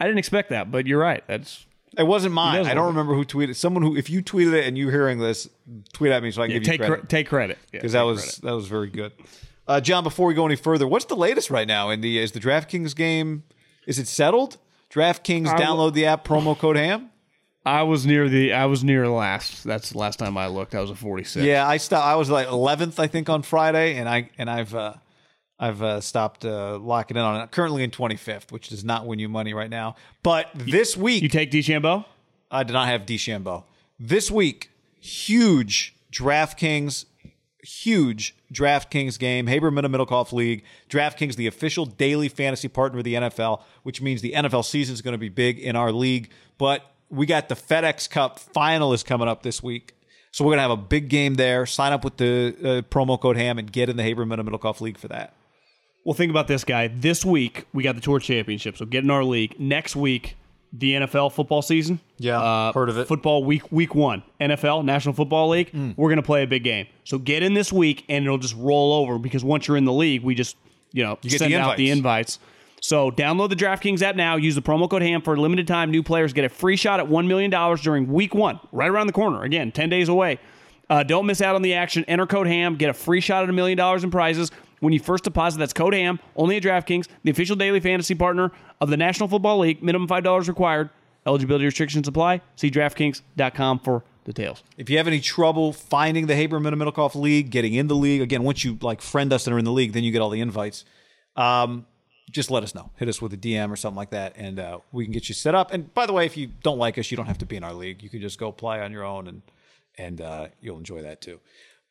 I didn't expect that, but you're right. That's It wasn't mine. I don't remember who tweeted. Someone who, if you tweeted it and you're hearing this, tweet at me so I can give you take credit cre- take credit because that was that was very good. Uh, John, before we go any further, what's the latest right now in the is the DraftKings game? Is it settled? DraftKings download the app promo code Ham. I was near the. I was near last. That's the last time I looked. I was a 46. Yeah, I stopped. I was like 11th, I think, on Friday, and I and I've uh, I've uh, stopped uh, locking in on it. Currently in 25th, which does not win you money right now. But this week, You take DeChambeau? I did not have DeChambeau. This week, huge DraftKings, huge DraftKings game. Haberman Middlekauff League. DraftKings, the official daily fantasy partner of the NFL, which means the NFL season is going to be big in our league. But we got the FedEx Cup final is coming up this week. So we're going to have a big game there. Sign up with the uh, promo code HAM and get in the Haberman Middlekauff League for that. Well, think about this, guy. This week we got the Tour Championship, so get in our league. Next week, the NFL football season. Yeah, uh, heard of it. Football week week one, NFL National Football League. Mm. We're gonna play a big game, so get in this week, and it'll just roll over because once you're in the league, we just you know get send the out the invites. So download the DraftKings app now. Use the promo code HAM for a limited time. New players get a free shot at one million dollars during week one, right around the corner. Again, ten days away. Uh, don't miss out on the action. Enter code HAM. Get a free shot at a million dollars in prizes when you first deposit. That's code HAM. Only at DraftKings, the official daily fantasy partner of the National Football League. Minimum $5 required. Eligibility restrictions apply. See DraftKings.com for details. If you have any trouble finding the Haberman Middlekauff League, getting in the league, again, once you like friend us and are in the league, then you get all the invites. Um, just let us know. Hit us with a DM or something like that, and uh, we can get you set up. And by the way, if you don't like us, you don't have to be in our league. You can just go play on your own, and and uh, you'll enjoy that too.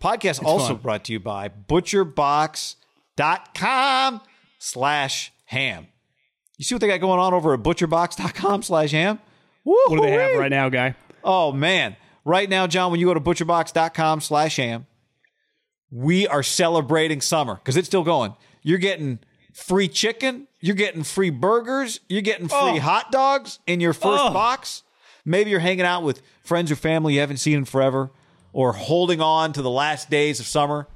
Podcast also fun. brought to you by butcherbox.com slash ham. You see what they got going on over at butcherbox.com slash ham? What do they have right now, guy? Oh man. Right now, John, when you go to butcherbox.com slash ham, we are celebrating summer because it's still going. You're getting free chicken, you're getting free burgers, you're getting free Oh. hot dogs in your first Oh. box. Maybe you're hanging out with friends or family you haven't seen in forever, or holding on to the last days of summer.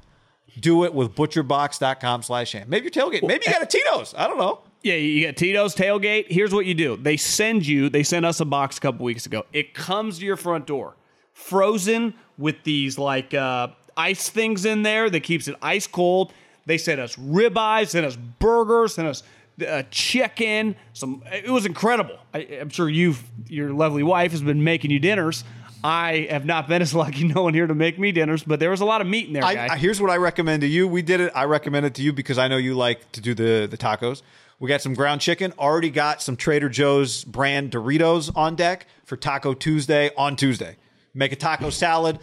Do it with butcherbox.com slash ham. Maybe you're tailgating. Maybe you got a Tito's. I don't know. Yeah, you got Tito's tailgate. Here's what you do: they send you. They sent us a box a couple weeks ago. It comes to your front door, frozen with these like uh, ice things in there that keeps it ice cold. They sent us ribeyes, sent us burgers, sent us uh, chicken. Some. It was incredible. I, I'm sure you've your lovely wife has been making you dinners. I have not been as lucky no one here to make me dinners, but there was a lot of meat in there. I, I, here's what I recommend to you. We did it. I recommend it to you because I know you like to do the the tacos. We got some ground chicken. Already got some Trader Joe's brand Doritos on deck for Taco Tuesday on Tuesday. Make a taco salad,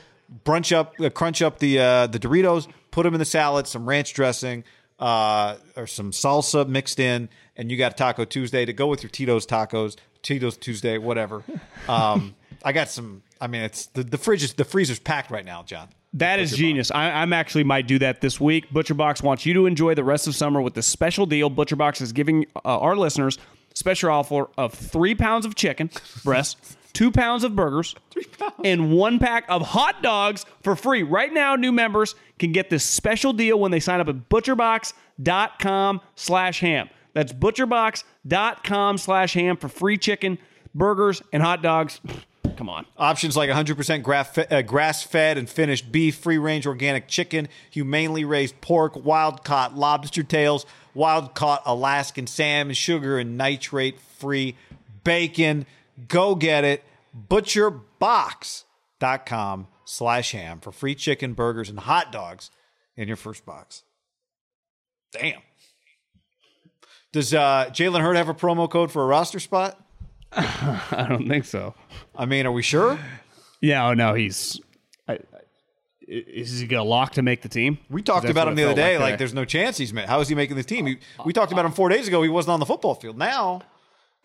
brunch up, uh, crunch up the uh, the Doritos, put them in the salad, some ranch dressing, uh, or some salsa mixed in, and you got Taco Tuesday to go with your Tito's tacos, Tito's Tuesday, whatever. Um, I got some. I mean, it's the, the fridge is the freezer's packed right now, John. That is genius. I, I'm actually might do that this week. ButcherBox wants you to enjoy the rest of summer with this special deal. ButcherBox is giving uh, our listeners special offer of three pounds of chicken breast, two pounds of burgers, and one pack of hot dogs for free. Right now, new members can get this special deal when they sign up at butcherbox.com slash ham. That's butcherbox.com slash ham for free chicken, burgers, and hot dogs. Come on. Options like 100% grass, uh, grass-fed and finished beef, free-range organic chicken, humanely raised pork, wild-caught lobster tails, wild-caught Alaskan salmon, sugar and nitrate-free bacon. Go get it. Butcherbox.com slash ham for free chicken, burgers, and hot dogs in your first box. Damn. Does uh, Jalen Hurd have a promo code for a roster spot? I don't think so. I mean, are we sure? Yeah, oh no, he's. I, I, is he gonna lock to make the team? We talked about him the other day. like Like, there's no chance he's made. How is he making the team? He, we talked about him four days ago. He wasn't on the football field. Now,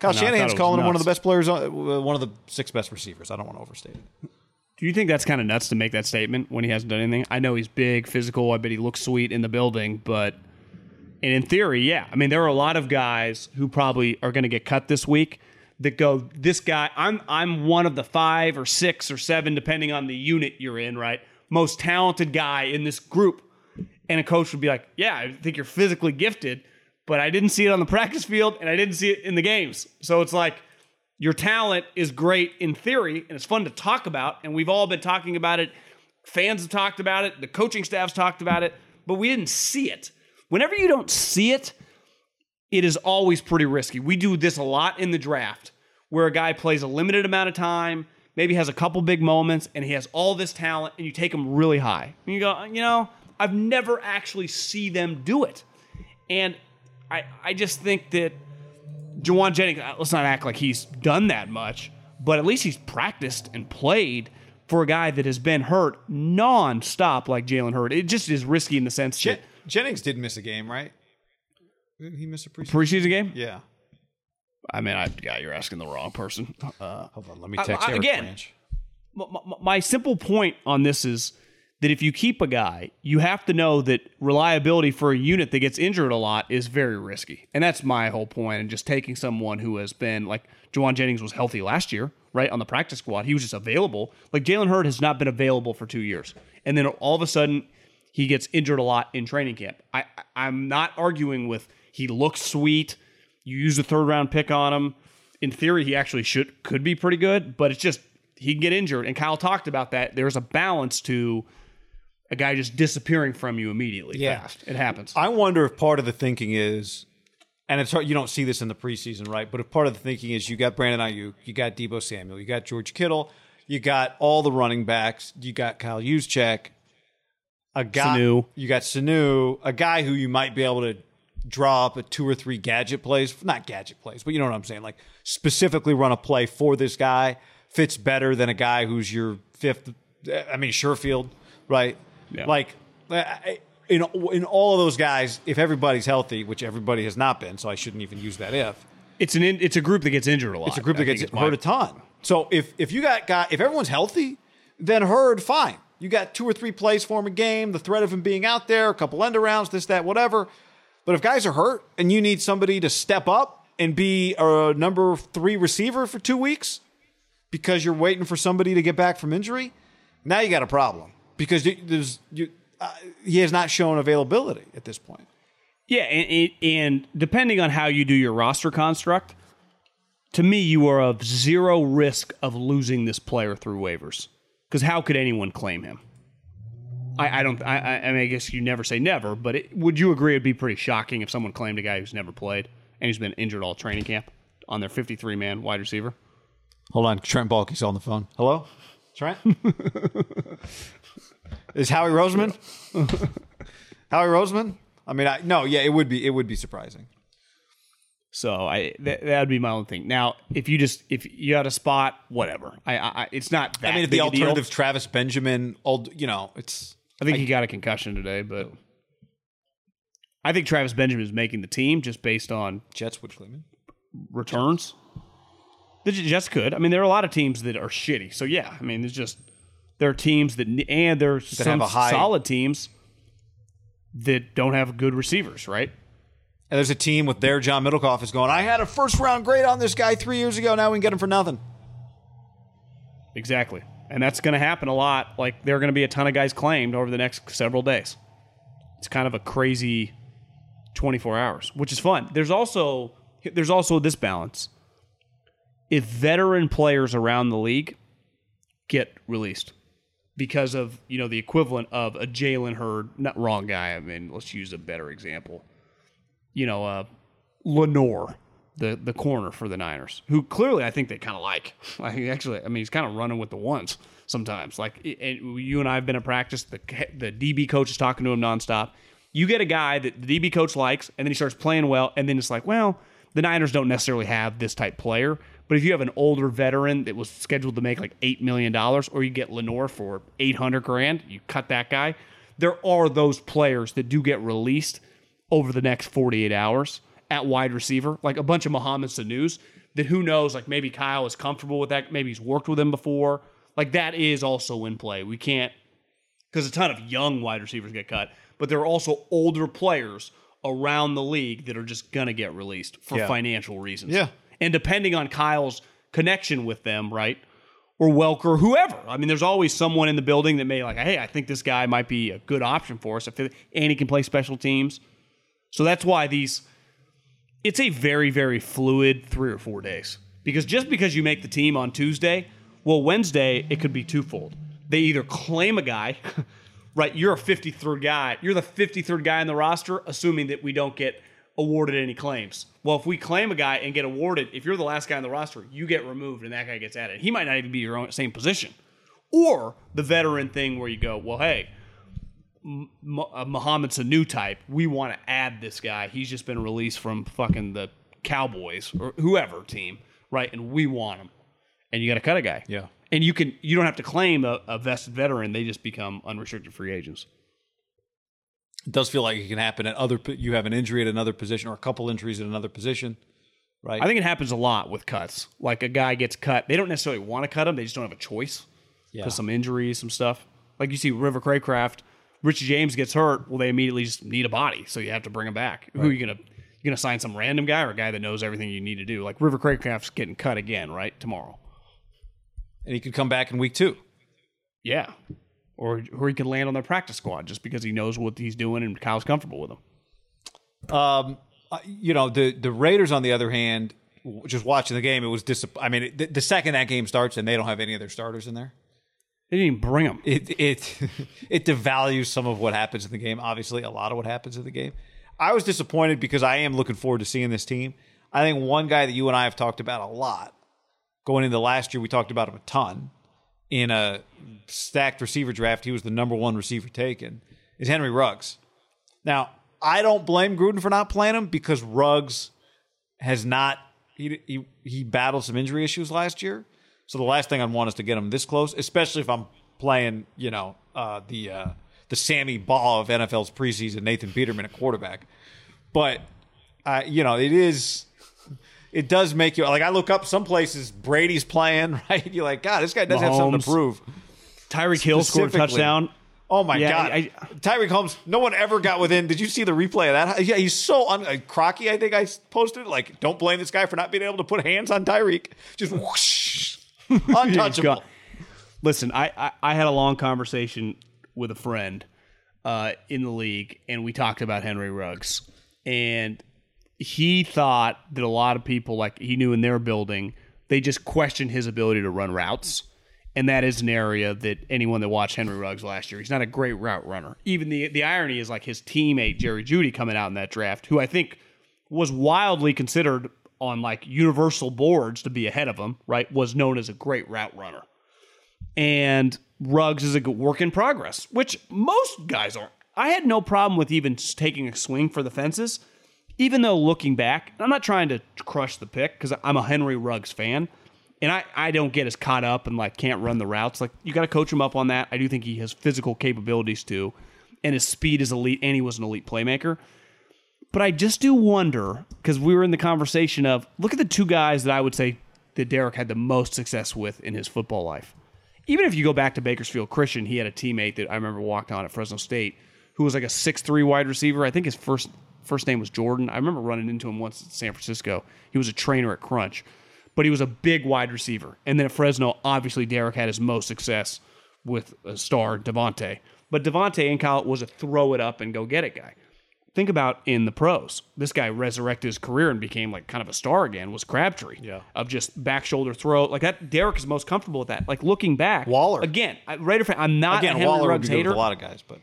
Kyle Shanahan's calling him one of the best players, one of the six best receivers. I don't want to overstate it. Do you think that's kind of nuts to make that statement when he hasn't done anything? I know he's big, physical. I bet he looks sweet in the building, but and in theory, yeah. I mean, there are a lot of guys who probably are going to get cut this week that go, "This guy, I'm I'm one of the five or six or seven, depending on the unit you're in, right? Most talented guy in this group." And a coach would be like, "Yeah, I think you're physically gifted, but I didn't see it on the practice field, and I didn't see it in the games." So it's like your talent is great in theory and it's fun to talk about and we've all been talking about it. Fans have talked about it. The coaching staff's talked about it but we didn't see it. Whenever you don't see it it is always pretty risky. We do this a lot in the draft where a guy plays a limited amount of time maybe has a couple big moments and he has all this talent and you take him really high. And you go you know i've never actually see them do it. And i i just think that Jauan Jennings, uh, let's not act like he's done that much, but at least he's practiced and played for a guy that has been hurt non-stop like Jalen Hurd. It just is risky in the sense Jen- that Jennings did miss a game, right? Didn't he miss a preseason? preseason game. yeah. I mean, I, yeah, you're asking the wrong person. Uh, Hold on. Let me text I- Eric again, Branch. my, my- my simple point on this is that if you keep a guy, you have to know that reliability for a unit that gets injured a lot is very risky. And that's my whole point. And just taking someone who has been like Jauan Jennings was healthy last year, right? On the practice squad. He was just available. Like Jalen Hurd has not been available for two years. And then all of a sudden he gets injured a lot in training camp. I, I'm not arguing with he looks sweet. You use a third round pick on him. In theory, he actually should could be pretty good, but it's just he can get injured. And Kyle talked about that. There's a balance to a guy just disappearing from you immediately Yeah. fast. It happens. I wonder if part of the thinking is, and it's hard, you don't see this in the preseason, right? But if part of the thinking is you got Brandon Aiyuk, you got Deebo Samuel, you got George Kittle, you got all the running backs, you got Kyle Juszczyk, a guy, Sanu. you got Sanu, a guy who you might be able to draw up a two or three gadget plays, not gadget plays, but you know what I'm saying, like specifically run a play for this guy fits better than a guy who's your fifth. I mean, Sherfield, right? Yeah. Like I- in in all of those guys, if everybody's healthy, which everybody has not been, so I shouldn't even use that if. it's an in, it's a group that gets injured a lot. It's a group that think gets is my- hurt a ton. So if if you got guy, if everyone's healthy, then Hurd fine. You got two or three plays for him a game, the threat of him being out there, a couple end arounds, this that whatever. But if guys are hurt and you need somebody to step up and be a number three receiver for two weeks because you're waiting for somebody to get back from injury, now you got a problem because there's you, uh, he has not shown availability at this point. Yeah, and, and depending on how you do your roster construct, to me, you are of zero risk of losing this player through waivers. Because how could anyone claim him? I, I don't. I, I I mean, I guess you never say never, but it, would you agree it'd be pretty shocking if someone claimed a guy who's never played and he's been injured all training camp on their 53 man wide receiver? Hold on, Trent Baalke's on the phone. Hello, Trent. Is Howie Roseman? Howie Roseman? I mean, I, no, yeah, it would be it would be surprising. So I that that would be my own thing. Now, if you just if you had a spot, whatever. I, I I- it's not. I mean, if the a deal. alternative Travis Benjamin, old, you know, it's I think he got a concussion today, but I think Travis Benjamin is making the team just based on Jets claim him. returns. The Jets could. I mean, there are a lot of teams that are shitty. So yeah, I mean, there's just there are teams that and there's some high- solid teams that don't have good receivers, right? And there's a team with their John Middlekauff is going. I had a first round grade on this guy three years ago. Now we can get him for nothing. Exactly. And that's going to happen a lot. Like there are going to be a ton of guys claimed over the next several days. It's kind of a crazy 24 hours, which is fun. There's also there's also this balance. If veteran players around the league get released because of, you know, the equivalent of a Jalen Hurd, not wrong guy, I mean, let's use a better example. You know, uh Lenoir, the the corner for the Niners, who clearly I think they kind of like. Like actually, I mean, he's kind of running with the ones sometimes. Like you and I have been at practice. The the DB coach is talking to him nonstop. You get a guy that the DB coach likes, and then he starts playing well, and then it's like, well, the Niners don't necessarily have this type player. But if you have an older veteran that was scheduled to make like eight million dollars, or you get Lenoir for eight hundred grand, you cut that guy. There are those players that do get released over the next 48 hours at wide receiver, like a bunch of Mohamed Sanu's that who knows, like maybe Kyle is comfortable with that. Maybe he's worked with him before. Like that is also in play. We can't, because a ton of young wide receivers get cut, but there are also older players around the league that are just going to get released for Yeah. financial reasons. Yeah. And depending on Kyle's connection with them, right? Or Welker, whoever. I mean, there's always someone in the building that may like, hey, I think this guy might be a good option for us. And he can play special teams. So that's why these it's a very, very fluid three or four days. Because just because you make the team on Tuesday, well, Wednesday, it could be twofold. They either claim a guy, right? You're a 53rd guy. You're the 53rd guy in the roster, assuming that we don't get awarded any claims. Well, if we claim a guy and get awarded, if you're the last guy in the roster, you get removed and that guy gets added. He might not even be your own same position. Or the veteran thing where you go, well, hey, uh, a new type. We want to add this guy. He's just been released from fucking the Cowboys or whoever team, right? And we want him. And you got to cut a guy. Yeah. And you can you don't have to claim a, a vested veteran. They just become unrestricted free agents. It does feel like it can happen at other. You have an injury at another position or a couple injuries at another position, right? I think it happens a lot with cuts. Like a guy gets cut, they don't necessarily want to cut him. They just don't have a choice yeah. because some injuries, some stuff. Like you see River Cracraft, Richie James gets hurt. Well, they immediately just need a body, so you have to bring him back. Who are you gonna you gonna sign some random guy or a guy that knows everything you need to do? Like River Cracraft's getting cut again, right tomorrow. and he could come back in week two. Yeah, or or he could land on their practice squad just because he knows what he's doing and Kyle's comfortable with him. Um, you know the the Raiders, on the other hand, just watching the game, it was dis. I mean, it, the, the second that game starts and they don't have any of their starters in there, They didn't even bring them. it it it devalues some of what happens in the game. Obviously, a lot of what happens in the game. I was disappointed because I am looking forward to seeing this team. I think one guy that you and I have talked about a lot going into last year, we talked about him a ton in a stacked receiver draft. He was the number one receiver taken. Is Henry Ruggs. Now, I don't blame Gruden for not playing him because Ruggs has not he he he battled some injury issues last year. So the last thing I'd want is to get him this close, especially if I'm playing, you know, uh, the uh, the Sammy Ball of NFL's preseason, Nathan Peterman at quarterback. But uh, you know, it is it does make you like I look up some places Brady's playing, right? You're like, God, this guy does have something to prove. Tyreek Hill scored a touchdown. Oh my Yeah, God, I- Tyreek Holmes. No one ever got within. Did you see the replay of that? Yeah, he's so un- uh, Crocky. I think I posted like, don't blame this guy for not being able to put hands on Tyreek. Just whoosh, untouchable. Listen, I, I I had a long conversation with a friend uh, in the league, and we talked about Henry Ruggs, and he thought that a lot of people, like he knew in their building, they just questioned his ability to run routes. And that is an area that anyone that watched Henry Ruggs last year, he's not a great route runner. Even the the irony is like his teammate Jerry Jeudy coming out in that draft, who I think was wildly considered on like universal boards to be ahead of him, right? Was known as a great route runner. And Ruggs is a good work in progress, which most guys aren't. I had no problem with even taking a swing for the fences, even though looking back, I'm not trying to crush the pick because I'm a Henry Ruggs fan. And I, I don't get as caught up and like can't run the routes. Like you got to coach him up on that. I do think he has physical capabilities too, and his speed is elite, and he was an elite playmaker. But I just do wonder because we were in the conversation of look at the two guys that I would say that Derek had the most success with in his football life. Even if you go back to Bakersfield Christian, he had a teammate that I remember walked on at Fresno State who was like a six three wide receiver. I think his first first name was Jordan. I remember running into him once at San Francisco. He was a trainer at Crunch, but he was a big wide receiver. And then at Fresno, obviously Derek had his most success with a star Davante. But Davante in college was a throw it up and go get it guy think about in the pros. This guy resurrected his career and became like kind of a star again. Was Crabtree? Yeah. Of just back shoulder throw like that. Derek is most comfortable with that. Like looking back, Waller. again. I, Raider fan. I'm not Again, a Henry Waller would Ruggs be good hater. with a lot of guys, but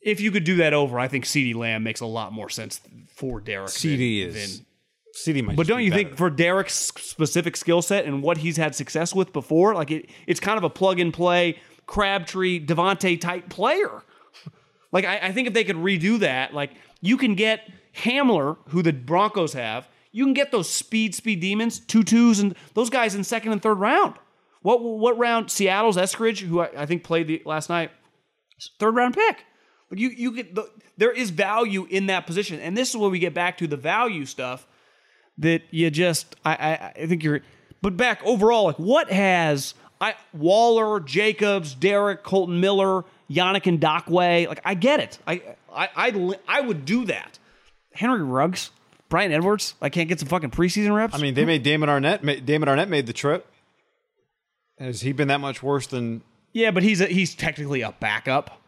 If you could do that over, I think CeeDee Lamb makes a lot more sense for Derek. CD than- is than- CD might. but don't be you better. think for Derek's specific skill set and what he's had success with before, like it, it's kind of a plug and play Crabtree Davante type player. Like I, I think if they could redo that, like you can get Hamler, who the Broncos have, you can get those speed speed demons, two twos, and those guys in second and third round. What what round? Seattle's Eskridge, who I, I think played the last night, third round pick. Like you you get the, there is value in that position, and this is where we get back to the value stuff that you just I I, I think you're but back overall like what has I Waller, Jacobs, Derek, Kolton Miller, Yannick Ngakoue like I get it I I I, I would do that Henry Ruggs Bryan Edwards I can't get some fucking preseason reps I mean, they made Damon Arnette. Damon Arnette made the trip. Has he been that much worse than? yeah but he's a, he's technically a backup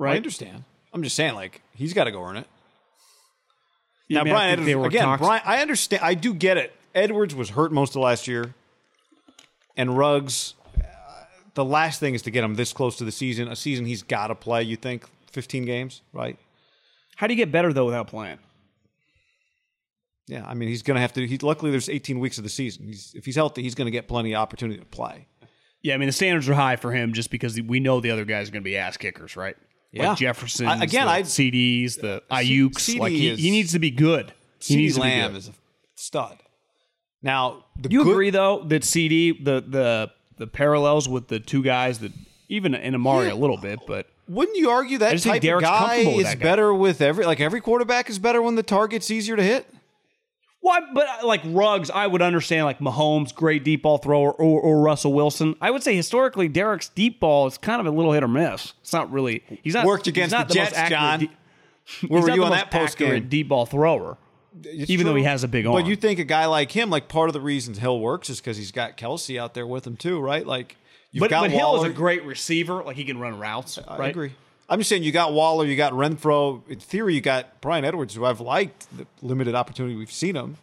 I understand. I'm just saying, like he's got to go earn it. Yeah, Now, mean, Bryan Edwards, were again, talks- Brian, I understand. I do get it. Edwards was hurt most of last year, and Ruggs. uh, the last thing is to get him this close to the season. A season he's got to play. You think 15 games, right? how do you get better though without playing Yeah, I mean he's going to have to. He luckily there's 18 weeks of the season. He's, if he's healthy, he's going to get plenty of opportunity to play. yeah I mean the standards are high for him just because we know the other guys are going to be ass kickers right Yeah. like Jefferson I- again, the I- CDs the Aiyuks CD like he, is- he needs to be good he CeeDee needs to be Lamb good. is a stud. Now, the Do you good- agree though that CD the the the parallels with the two guys that even in Amari a little bit, but Wouldn't you argue that just think type of guy is guy. better with every like every quarterback is better when the target's easier to hit? Well, but uh, like Ruggs, I would understand like Mahomes, great deep ball thrower, or, or Russell Wilson. I would say historically Derek's deep ball is kind of a little hit or miss. It's not really he's not Worked against not the most Jets, accurate John. de- Where were you on that post game? deep ball thrower. even though he has a big arm. But you think a guy like him, like part of the reasons Hill works is because he's got Kelce out there with him too, right? Like you've but, got but Hill is a great receiver. Like he can run routes. I right? agree. I'm just saying you got Waller, you got Renfrow. In theory, you got Bryan Edwards, who I've liked the limited opportunity we've seen him.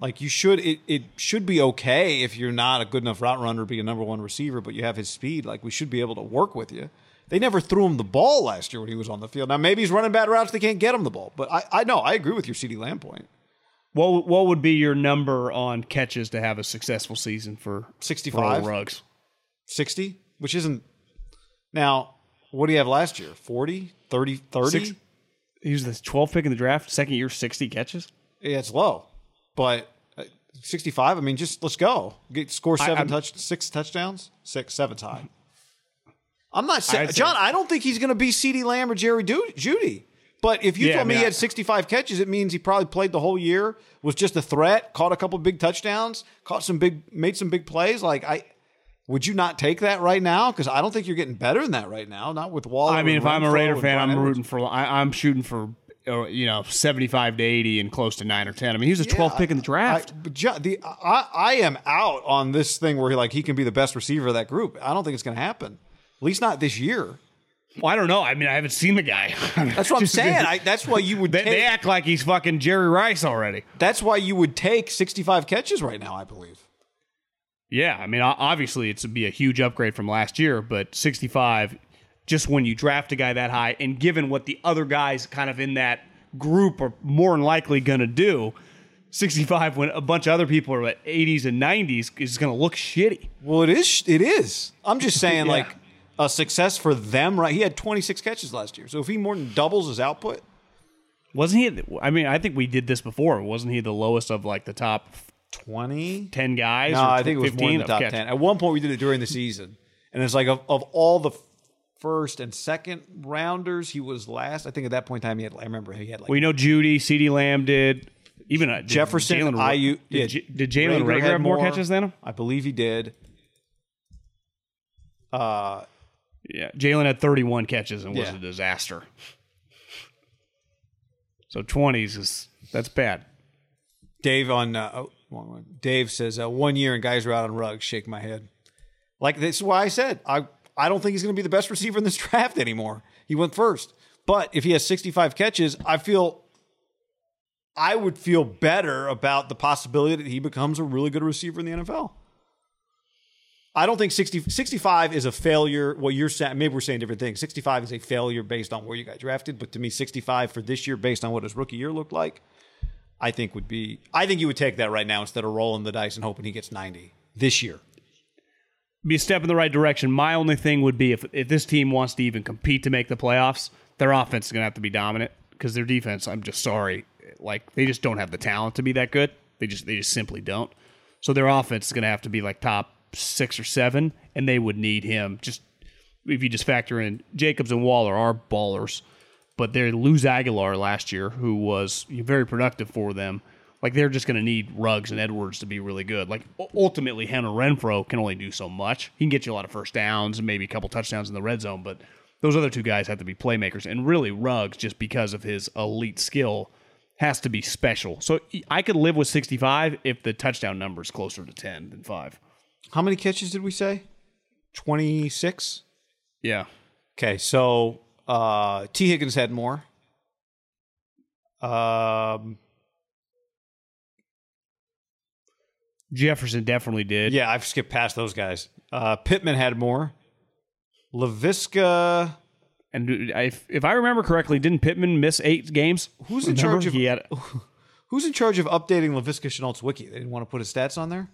Like you should, it, it should be okay if you're not a good enough route runner to be a number one receiver, but you have his speed. Like we should be able to work with you. They never threw him the ball last year when he was on the field. Now maybe he's running bad routes; they can't get him the ball. But I, I know I agree with your CeeDee Lamb point. What what would be your number on catches to have a successful season for 65? old Ruggs? 60, which isn't. Now, what do you have last year? 40, 30, 30? Six- He was the 12th pick in the draft, second year, 60 catches. Yeah, it's low, but uh, 65. I mean, just let's go. Get score 7 I'm- touch six touchdowns, six seven's high. I'm not saying John. I don't think he's going to be CeeDee Lamb or Jerry Jeudy. But if you Yeah, told I me mean, he had 65 catches, it means he probably played the whole year. Was just a threat. Caught a couple big touchdowns. Caught some big, made some big plays. Like I, would you not take that right now? Because I don't think you're getting better than that right now. Not with Waller. I mean, if I'm a Raider fan, I'm Edwards. rooting for. I, I'm shooting for, uh, you know, 75 to 80 and close to nine or 10. I mean, he was a 12th Yeah, pick in the draft. I, the, I, I am out on this thing where he like he can be the best receiver of that group. I don't think it's going to happen. At least not this year. well, I don't know. I mean, I haven't seen the guy. That's what I'm saying. I, that's why you would. they, take, they act like he's fucking Jerry Rice already. that's why you would take 65 catches right now. I believe. Yeah, I mean, obviously it's be a huge upgrade from last year, but 65, just when you draft a guy that high, and given what the other guys kind of in that group are more than likely going to do, 65 when a bunch of other people are at 80s and 90s is going to look shitty. Well, it is. It is. I'm just saying, Yeah. like a success for them. Right? He had 26 catches last year. So if he more than doubles his output, Wasn't he? I mean, I think we did this before. Wasn't he the lowest of like the top 20. 10 guys? No, I think it was 15 more than the top catch- 10. At one point, we did it during the season, and it's like of, of all the first and second rounders, he was last. I think at that point in time, he had. I remember he had like We know Jeudy, CeeDee Lamb did. Even uh, did Jefferson, Jalen- IU. Did, yeah, did Jalen Reagor Reagor had have more catches than him? I believe he did. Uh, Yeah, Jalen had 31 catches and was Yeah. a disaster. So 20s is that's bad. Dave on uh, one. Dave says uh, one year and guys are out on Ruggs. Shake my head. Like this is why I said I I don't think he's going to be the best receiver in this draft anymore. He went first, but if he has 65 catches, I feel I would feel better about the possibility that he becomes a really good receiver in the NFL. I don't think 60, 65 is a failure. Well, you're saying maybe we're saying different things. 65 is a failure based on where you got drafted, but to me, 65 for this year, based on what his rookie year looked like, I think would be. I think you would take that right now instead of rolling the dice and hoping he gets 90 this year. Be a step in the right direction. My only thing would be if if this team wants to even compete to make the playoffs, their offense is going to have to be dominant because their defense, I'm just sorry, like they just don't have the talent to be that good. They just they just simply don't. So their offense is going to have to be like top 6 or 7 and they would need him just if you just factor in Jacobs and Waller are ballers, but they lose Agholor last year, who was very productive for them. Like they're just going to need Ruggs and Edwards to be really good. Like ultimately, Henry Renfrow can only do so much. He can get you a lot of first downs and maybe a couple touchdowns in the red zone, but those other two guys have to be playmakers. And really, Ruggs, just because of his elite skill, has to be special. So I could live with 65 if the touchdown number is closer to 10 than five. How many catches did we say? 26? Yeah. Okay, so uh, T. Higgins had more. Um, Jefferson definitely did. yeah, I've skipped past those guys. Uh, Pittman had more. Laviska. And if, if I remember correctly, didn't Pittman miss eight games? Who's in Remember? charge of- He had, Who's in charge of updating Laviska Shenault's wiki? They didn't want to put his stats on there.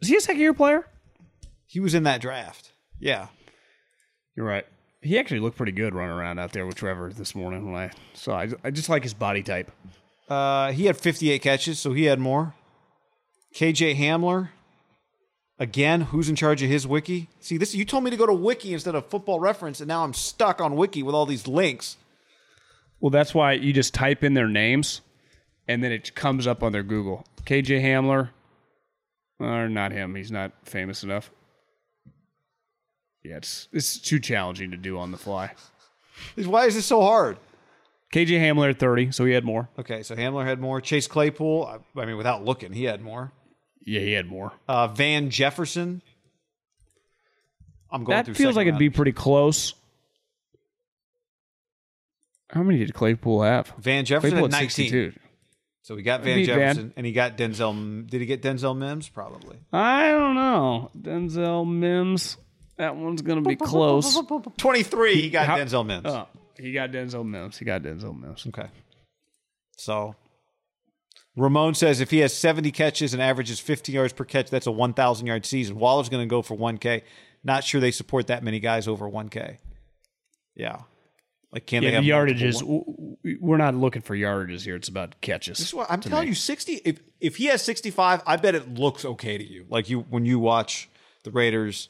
Is he a second year player? He was in that draft. Yeah. You're right. He actually looked pretty good running around out there with Trevor this morning when I saw. I, I just like his body type. Uh, he had 58 catches, so he had more. KJ Hamler. Again, who's in charge of his wiki? See, this you told me to go to wiki instead of football reference, and now I'm stuck on wiki with all these links. Well, that's why you just type in their names, and then it comes up on their Google. KJ Hamler, or not him. He's not famous enough. Yeah, it's it's too challenging to do on the fly. Why is this so hard? KJ Hamler at 30, so he had more. Okay, so Hamler had more. Chase Claypool, I, I mean, without looking, he had more. Yeah, he had more. Uh, Van Jefferson. I'm going That through. feels like second it'd be pretty close. How many did Claypool have? Van Jefferson Claypool at 19. 62. So we got Van Beat Van. Jefferson and he got Denzel. Did he get Denzel Mims? Probably. I don't know. Denzel Mims. That one's gonna be close. 23, he got How- Denzel Mims. Oh, he got Denzel Mims. He got Denzel Mims. Okay. So Ramon says if he has 70 catches and averages 50 yards per catch, that's a 1,000 yard season. Waller's going to go for 1K. Not sure they support that many guys over 1K. Yeah. Like, can they Yeah, have yardages. one- w- We're not looking for yardages here. It's about catches. This is what I'm telling you, 60. If if he has 65, I bet it looks okay to you. Like you when you watch the Raiders,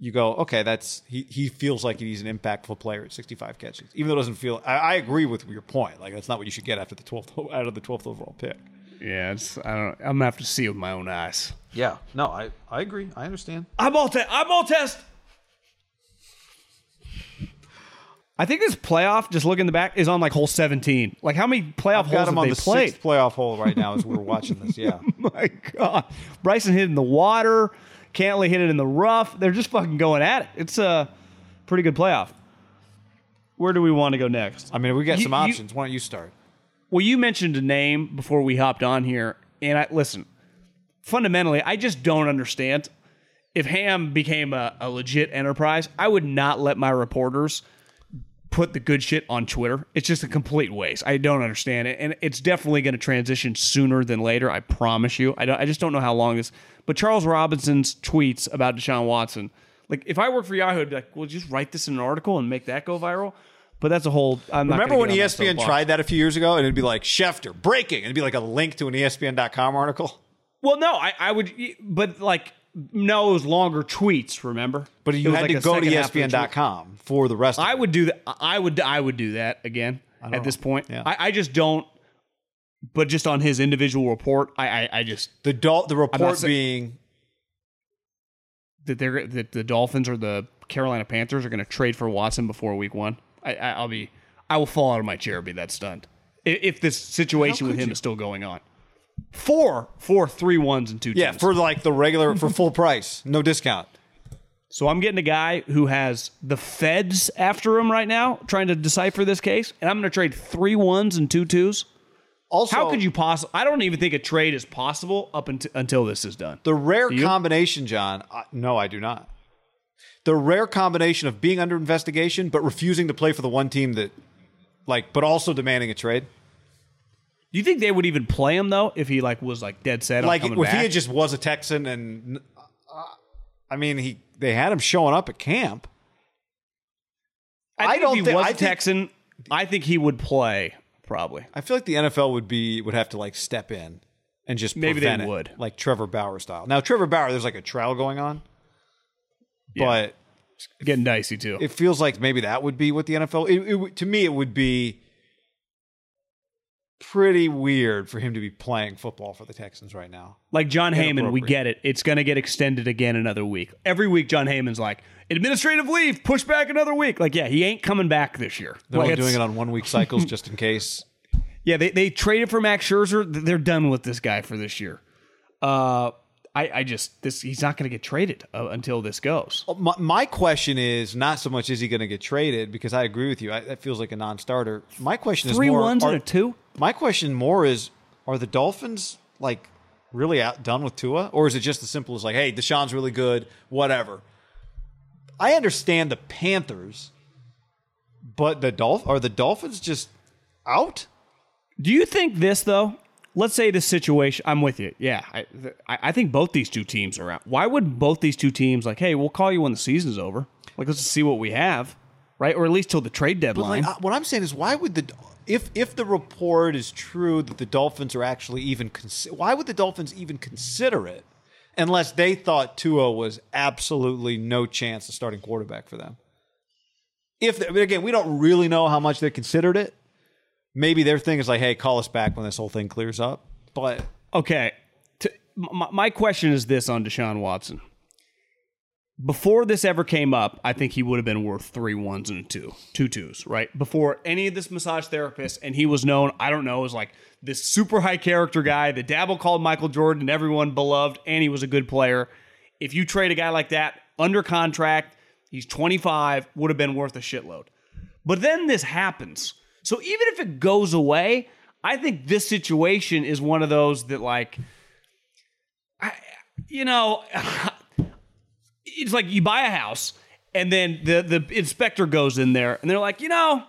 you go, okay, that's he he feels like he's an impactful player at 65 catches. Even though it doesn't feel I, I agree with your point. Like that's not what you should get after the 12th out of the 12th overall pick. Yeah, it's. I don't. I'm gonna have to see with my own eyes. Yeah. No, I I agree. I understand. I'm all. Te- I'm all test. I think this playoff, just looking in the back, is on like hole 17. Like, how many playoff Got holes him have on they the played? sixth playoff hole right now as we're watching this. Yeah. my God. Bryson hit in the water. Cantlay hit it in the rough. They're just fucking going at it. It's a pretty good playoff. Where do we want to go next? I mean, we got You- some you- options. Why don't you start? Well, you mentioned a name before we hopped on here, and I listen. Fundamentally, I just don't understand. If Ham became a, a legit enterprise, I would not let my reporters put the good shit on Twitter. It's just a complete waste. I don't understand it, and it's definitely going to transition sooner than later. I promise you. I don't. I just don't know how long this. But Charles Robinson's tweets about Deshaun Watson, like if I worked for Yahoo, I'd be like, well, just write this in an article and make that go viral. But that's a whole. I'm not Remember when E on that ESPN tried that a few years ago and it'd be like Schefter breaking and it'd be like a link to an ESPN.com article? Well, no, I, I would, but like, no, it was longer tweets. Remember, But you had like to go to second half of the tweet. ESPN.com for the rest of I would do that. I would. I would do that again at know. this point. Yeah. I, I just don't. But just on his individual report, I, I, I just The Dol- the report saying- being that they're that the Dolphins or the Carolina Panthers are going to trade for Watson before Week One. I, I, I'll be. I will fall out of my chair and be that stunned if, if this situation with him you? is still going on. Four, four, three ones and two. yeah twos. for like the regular for full price, no discount. So I'm getting a guy who has the feds after him right now, trying to decipher this case, and I'm going to trade three ones and two twos. Also, How could you possibly? I don't even think a trade is possible up until until this is done. The rare combination, John. Uh, no, I do not. The rare combination of being under investigation but refusing to play for the one team that, like, but also demanding a trade. Do you think they would even play him though if he like was like dead set Like, on if he back? had just was a Texan and, uh, I mean, he they had him showing up at camp. I, I don't if he was I a think- Texan, I think he would play probably. I feel like the NFL would be would have to like step in and just Maybe they it, would. like Trevor Bauer style. Now Trevor Bauer, there's like a trial going on, but Getting dicey too. it feels like maybe that would be what the NFL. It, it, to me, it would be pretty weird for him to be playing football for the Texans right now. Like Jon Heyman, we get it. It's going to get extended again another week. Every week, Jon Heyman's like, administrative leave, push back another week. Like, yeah, he ain't coming back this year. They're like, only doing it on one week cycles just in case. Yeah, they, they traded for Max Scherzer. They're done with this guy for this year. Uh, I, I just this he's not going to get traded uh, until this goes. My, my question is not so much is he going to get traded because I agree with you. I, that feels like a non-starter. My question Three is more, ones are- and a two. My question more is: Are the Dolphins like really outdone with Tua, or is it just as simple as like, "Hey, Deshaun's really good, whatever"? I understand the Panthers, but the Dolph are the Dolphins just out? Do you think this though? Let's say this situation. I'm with you. Yeah, I, I I think both these two teams are out. Why would both these two teams like, hey, we'll call you when the season's over. Like, let's just see what we have, right? Or at least till the trade deadline. like, what I'm saying is, why would the if if the report is true that the Dolphins are actually even consi- why would the Dolphins even consider it unless they thought Tua was absolutely no chance of starting quarterback for them? If they, again, we don't really know how much they considered it. Maybe their thing is like, hey, call us back when this whole thing clears up. But Okay. To, my, my question is this on Deshaun Watson. Before this ever came up, I think he would have been worth three ones and two, two twos, right? Before any of this massage therapist, and he was known, I don't know, as like this super high character guy. The Dabble called Michael Jordan, and everyone beloved, and he was a good player. If you trade a guy like that under contract, he's 25, would have been worth a shitload. But then this happens. So even if it goes away, I think this situation is one of those that like I you know it's like you buy a house and then the the inspector goes in there and they're like, "You know,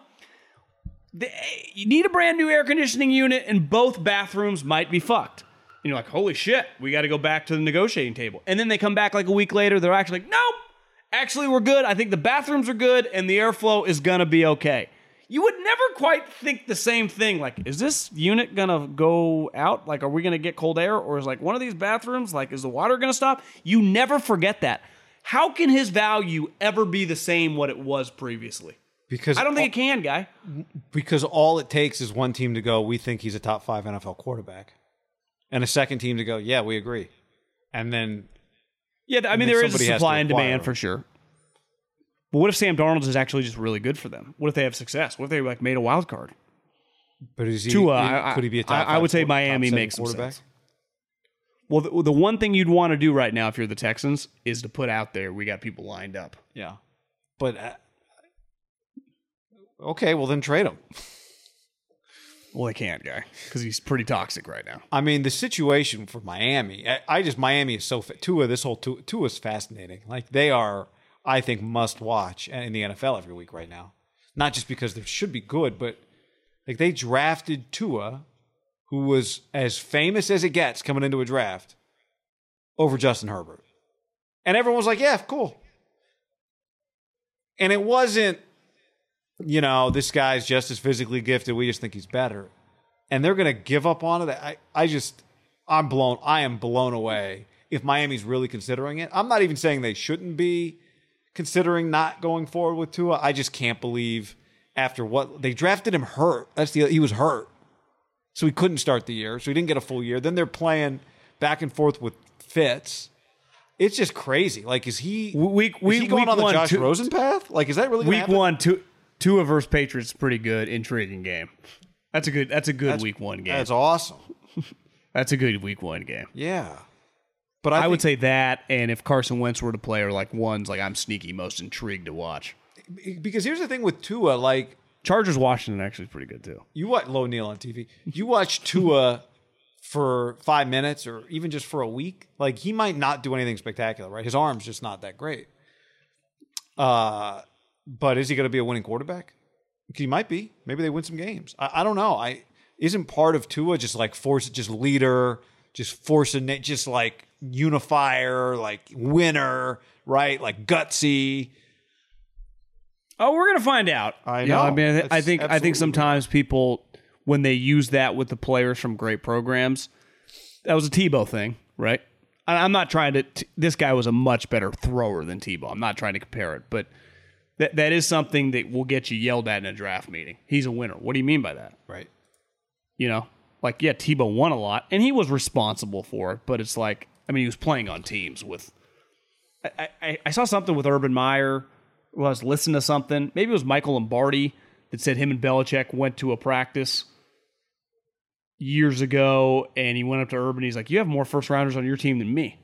you need a brand new air conditioning unit and both bathrooms might be fucked." And you're like, "Holy shit, we got to go back to the negotiating table." And then they come back like a week later, they're actually like, "Nope. Actually, we're good. I think the bathrooms are good and the airflow is going to be okay." You would never quite think the same thing. Like, is this unit gonna go out? Like, are we gonna get cold air? Or is like one of these bathrooms, like, is the water gonna stop? You never forget that. How can his value ever be the same what it was previously? Because I don't think it can, guy. because all it takes is one team to go, we think he's a top five NFL quarterback, and a second team to go, yeah, we agree, and then Yeah, I mean there is a somebody has to supply and demand him. for sure. But what if Sam Darnold is actually just really good for them? What if they have success? What if they like made a wild card? but is he Tua, I- could he be a top? I- I would say Miami makes quarterback? sense. Well, the, the one thing you'd want to do right now if you're the Texans is to put out there we got people lined up. Yeah, but uh, okay, well then trade him. Well, they can't, guy, because he's pretty toxic right now. I mean, the situation for Miami, I, I just Miami is so Tua. This whole Tua, Tua is fascinating. Like they are, I think, must watch in the NFL every week right now. Not just because they should be good, but like they drafted Tua, who was as famous as it gets coming into a draft, over Justin Herbert, and everyone was like, "Yeah, cool." And it wasn't, you know, this guy's just as physically gifted. We just think he's better and they're going to give up on it. I, I just, I'm blown. I am blown away. If Miami's really considering it, I'm not even saying they shouldn't be considering not going forward with Tua. I just can't believe after what they drafted him hurt. That's the he was hurt, so he couldn't start the year, so he didn't get a full year. Then they're playing back and forth with Fitz. It's just crazy. Like, is he Week- is week- he going week on the Josh two- Rosen path? Like, is that really Week happen? one, two, Tua versus Patriots, pretty good, intriguing game. That's a good. That's a good week one game. That's awesome. That's, a good week one game. Yeah, but I, I, think- would say that, and if Carson Wentz were to play, are like ones like I'm sneaky most intrigued to watch. because here's the thing with Tua, like Chargers Washington actually is pretty good too. you watch low Neil on TV. You watch Tua for five minutes or even just for a week. Like he might not do anything spectacular, right? His arm's just not that great. Uh, but is he going to be a winning quarterback? He might be. Maybe they win some games. I, I don't know. I isn't part of Tua just like force, just leader, just forcing it, just like unifier, like winner, right? Like gutsy. Oh, we're gonna find out. I You I mean, I, I think I think absolutely sometimes people when they use that with the players from great programs, that was a Tebow thing, right? I- I'm not trying to. T- this guy was a much better thrower than Tebow. I'm not trying to compare it, but that that is something that will get you yelled at in a draft meeting. He's a winner. What do you mean by that? Right. You know, like yeah, Tebow won a lot, and he was responsible for it. But it's like, I mean, he was playing on teams with. I, I, I saw something with Urban Meyer. Well, I was listening to something. Maybe it was Michael Lombardi that said him and Belichick went to a practice years ago, and he went up to Urban. He's like, "You have more first rounders on your team than me."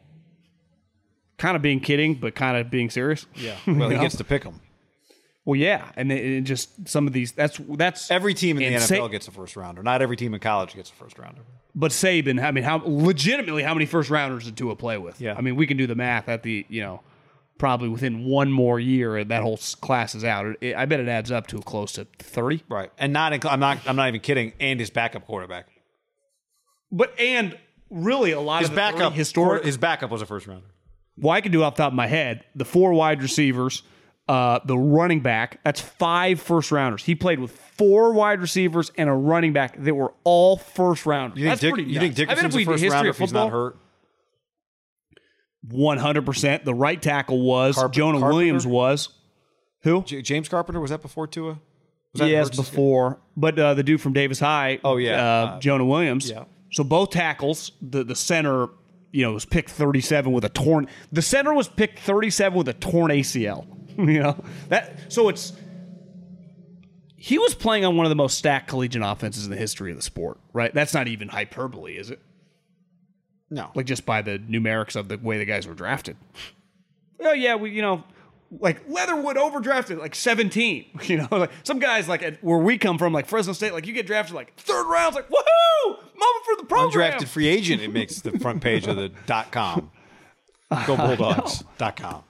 Kind of being kidding, but kind of being serious. Yeah. Well, he know? gets to pick them. Well, yeah, and it, it just some of these. That's that's Every team in the And NFL gets a first rounder. Not every team in college gets a first rounder. But Saban, I mean, how legitimately how many first rounders did Tua play with? Yeah. I mean, we can do the math at the you know probably within one more year that whole s- class is out. It, I bet it adds up to close to thirty. Right. And not inc- I'm not I'm not even kidding. And his backup quarterback. But and really a lot His of the backup historic. his backup was a first rounder. well, I can do off the top of my head. The four wide receivers, uh, the running back. That's five first rounders. He played with four wide receivers and a running back that were all first rounders. You think, That's Dick, pretty you think nuts. I Dickerson's if we a first rounder if he's not hurt? One hundred percent. The right tackle was Carpen- Jonah Carpenter? Williams was who? J- James Carpenter was that before Tua? Was that Yes, before, but uh, the dude from Davis High. Oh, yeah. uh, Uh, Jonah Williams. yeah. So both tackles, the the center, you know, was picked thirty seven with a torn. The center was picked thirty seven with a torn ACL. you know that. So it's he was playing on one of the most stacked collegiate offenses in the history of the sport. Right. That's not even hyperbole, is it? No. Like just by the numerics of the way the guys were drafted. Oh yeah, we you know like Leatherwood overdrafted like 17. You know, like some guys like at, where we come from, like Fresno State, like you get drafted like third round, it's like woohoo, moment for the program. Undrafted free agent. It makes the front page of the dot com. Go Bulldogs dot com.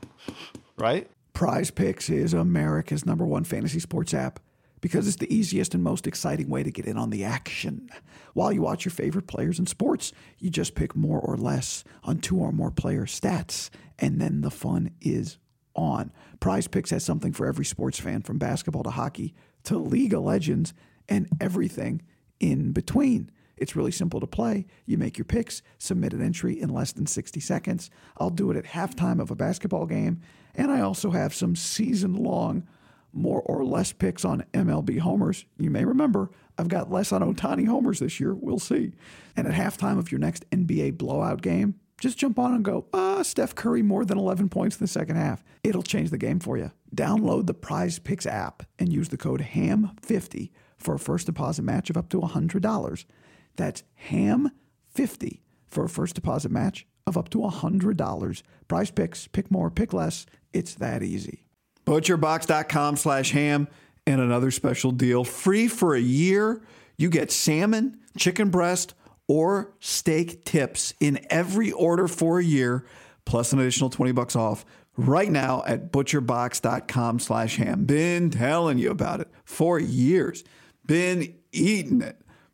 Right. Prize Picks is America's number one fantasy sports app because it's the easiest and most exciting way to get in on the action. While you watch your favorite players in sports, you just pick more or less on two or more player stats, and then the fun is on. Prize Picks has something for every sports fan from basketball to hockey to League of Legends and everything in between. It's really simple to play. You make your picks, submit an entry in less than 60 seconds. I'll do it at halftime of a basketball game, and I also have some season long more or less picks on MLB homers. You may remember I've got less on Ohtani homers this year. We'll see. And at halftime of your next NBA blowout game, just jump on and go, ah, Steph Curry more than 11 points in the second half. It'll change the game for you. Download the Prize Picks app and use the code HAM50 for a first deposit match of up to $100. That's HAM50 for a first deposit match of up to $100. Prize Picks, pick more, pick less. It's that easy. Butcherbox.com slash ham and another special deal. Free for a year. You get salmon, chicken breast, or steak tips in every order for a year, plus an additional 20 bucks off right now at butcherbox.com slash ham. Been telling you about it for years. Been eating it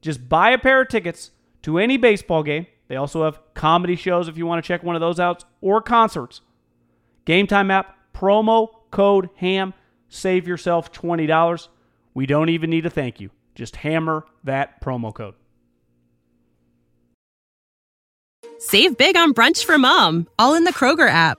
Just buy a pair of tickets to any baseball game. They also have comedy shows if you want to check one of those out or concerts. Game Time app, promo code HAM, save yourself $20. We don't even need a thank you. Just hammer that promo code. Save big on brunch for mom, all in the Kroger app.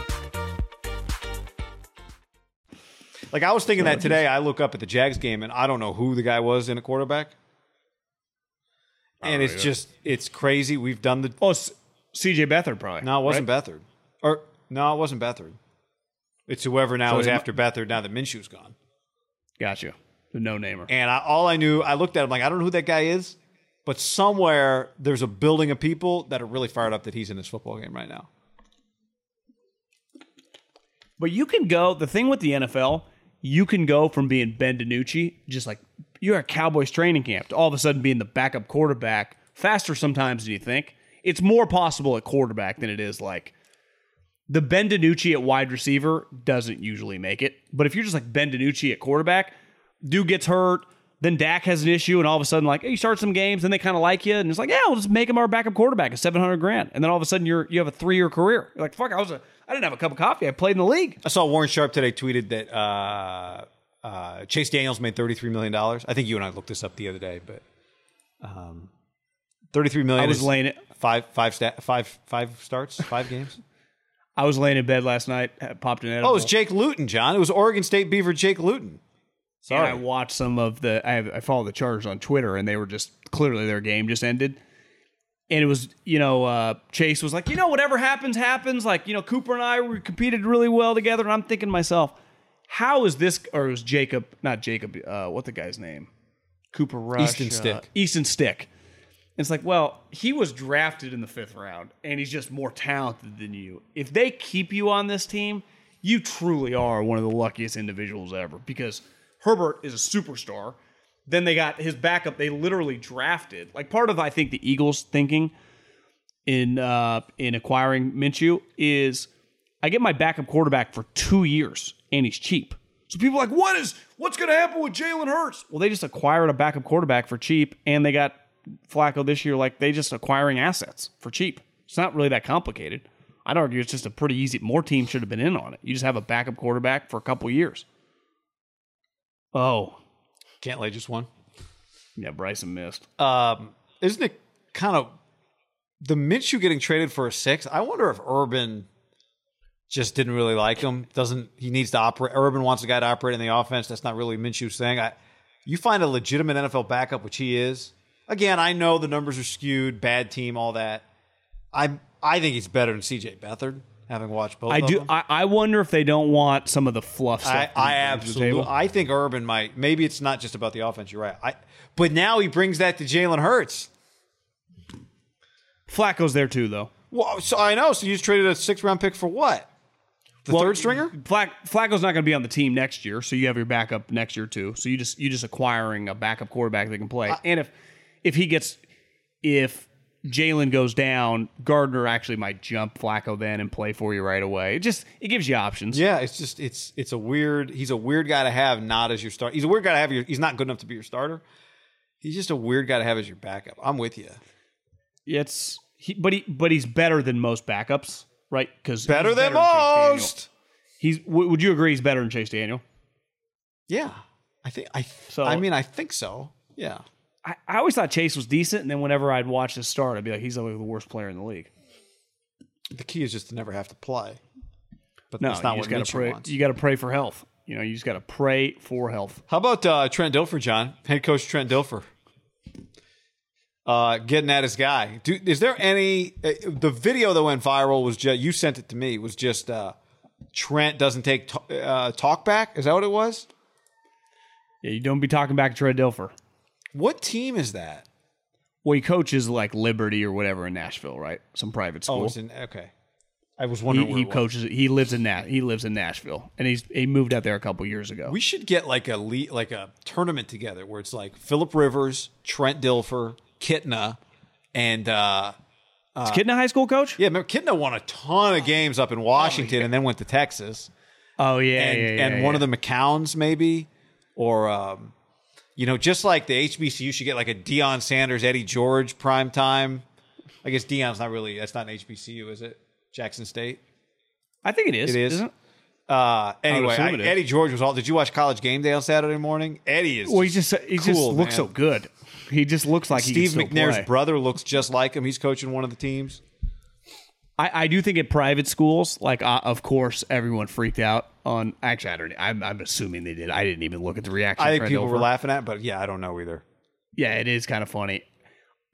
Like I was thinking that today. I look up at the Jags game and I don't know who the guy was in a quarterback. And oh, it's just it's crazy. We've done the Oh, CJ Beathard probably. no, it wasn't right? Beathard, or no, it wasn't Beathard. It's whoever now So is after Beathard. Now that Minshew's gone, Gotcha. The no namer. and I, all I knew, I looked at him like I don't know who that guy is, but somewhere there's a building of people that are really fired up that he's in this football game right now. But you can go. The thing with the NFL, you can go from being Ben DiNucci, just like you're at Cowboys training camp, to all of a sudden being the backup quarterback faster sometimes than you think. It's more possible at quarterback than it is like the Ben DiNucci at wide receiver doesn't usually make it. But if you're just like Ben DiNucci at quarterback, dude gets hurt. Then Dak has an issue, and all of a sudden, like, hey, you start some games, and they kind of like you, and it's like, yeah, we'll just make him our backup quarterback at seven hundred grand, and then all of a sudden, you're you have a three year career. You're like, fuck, I was a, I didn't have a cup of coffee, I played in the league. I saw Warren Sharp today tweeted that uh, uh, Chase Daniels made thirty three million dollars. I think you and I looked this up the other day, but um, Thirty-three million. I was is laying it. five five sta- five five starts, five games. I was laying in bed last night, popped an edible. Oh, it was Jake Luton, John. It was Oregon State Beaver Jake Luton. And I watched some of the. I, have, I follow the Chargers on Twitter, and they were just clearly their game just ended. And it was, you know, uh, Chase was like, you know, whatever happens, happens. Like, you know, Cooper and I we competed really well together, and I'm thinking to myself, how is this? Or it was Jacob, not Jacob. Uh, what the guy's name? Cooper Rush. Easton uh, Stick. Easton Stick. It's like, well, he was drafted in the fifth round, and he's just more talented than you. If they keep you on this team, you truly are one of the luckiest individuals ever because Herbert is a superstar. Then they got his backup. They literally drafted. Like part of I think the Eagles thinking in uh, in acquiring Minshew is I get my backup quarterback for two years and he's cheap. So people are like, what is what's going to happen with Jalen Hurts? Well, they just acquired a backup quarterback for cheap, and they got Flacco this year. Like they just acquiring assets for cheap. It's not really that complicated. I'd argue it's just a pretty easy. More teams should have been in on it. You just have a backup quarterback for a couple years. Oh, Cantlay just one. yeah, Bryson missed. Um, isn't it kind of the Minshew getting traded for a six? I wonder if Urban just didn't really like him. Doesn't he needs to operate? Urban wants a guy to operate in the offense. That's not really Minshew's thing. I, you find a legitimate NFL backup, which he is. Again, I know the numbers are skewed, bad team, all that. I I think he's better than C.J. Beathard, having watched both. I of do. them. I, I wonder if they don't want some of the fluff stuff. I, I bring to the absolutely. I think Urban might. Maybe it's not just about the offense. You're right. I, but now he brings that to Jalen Hurts. Flacco's there too, though. Well, so I know. So you just traded a six round pick for what? The Well, third stringer? Flack, Flacco's not going to be on the team next year, so you have your backup next year too. So you just you just acquiring a backup quarterback that can play. and if if he gets if Jalen goes down, Gardner actually might jump Flacco then and play for you right away. It just it gives you options. Yeah, it's just it's it's a weird. He's a weird guy to have, not as your start. He's a weird guy to have. Your, he's not good enough to be your starter. He's just a weird guy to have as your backup. I'm with you. It's he, but he but he's better than most backups, right? Because Better than most. He's w- would you agree he's better than Chase Daniel? Yeah, I think I. So- I mean, I think so. Yeah. I, I always thought Chase was decent, and then whenever I'd watch this start, I'd be like, he's like the worst player in the league. The key is just to never have to play. But No, that's not you what just gotta pray. wants. You got to pray for health. You know, you just got to pray for health. How about uh, Trent Dilfer, John? Head coach Trent Dilfer. Uh, getting at his guy. Do, is there any? Uh, the video that went viral was just you sent it to me. Was just uh, Trent doesn't take t- uh, talk back. Is that what it was? Yeah, you don't be talking back to Trey Dilfer. What team is that? Well, he coaches like Liberty or whatever in Nashville, right? Some private school. Oh, it's in okay. I was he wondering. where he was. coaches. He lives in Nat. He lives in Nashville, and he's he moved out there a couple years ago. We should get like a le- like a tournament together where it's like Philip Rivers, Trent Dilfer, Kitna, and uh, Is Kid a high school coach? yeah, remember Kitna won a ton of games up in Washington and then went to Texas. Oh yeah, and, yeah, yeah, and yeah. one of the McCowns maybe, or um, you know, just like the HBCU should get like a Deion Sanders, Eddie George prime time. I guess Deion's not really that's not an HBCU, is it? Jackson State. I think it is. It is. Isn't? Uh, anyway, I- it. Eddie George was all. Did you watch College Game Day on Saturday morning? Eddie is. Well, he just he just cool, looks so good. He just looks like he Steve McNair's play. brother looks just like him. He's coaching one of the teams. I, I do think at private schools, like uh, of course everyone freaked out on. Actually, I don't. I'm, I'm assuming they did. I didn't even look at the reaction. I think people were laughing at, but yeah, I don't know either. Yeah, it is kind of funny.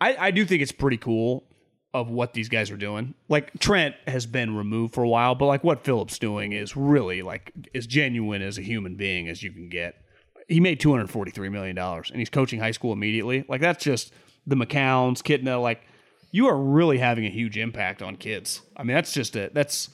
I, I do think it's pretty cool of what these guys are doing. Like Trent has been removed for a while, but like what Phillips doing is really like as genuine as a human being as you can get. He made two hundred forty three million dollars, and he's coaching high school immediately. Like that's just the McCowns, Kitna. Like you are really having a huge impact on kids. I mean, that's just it. that's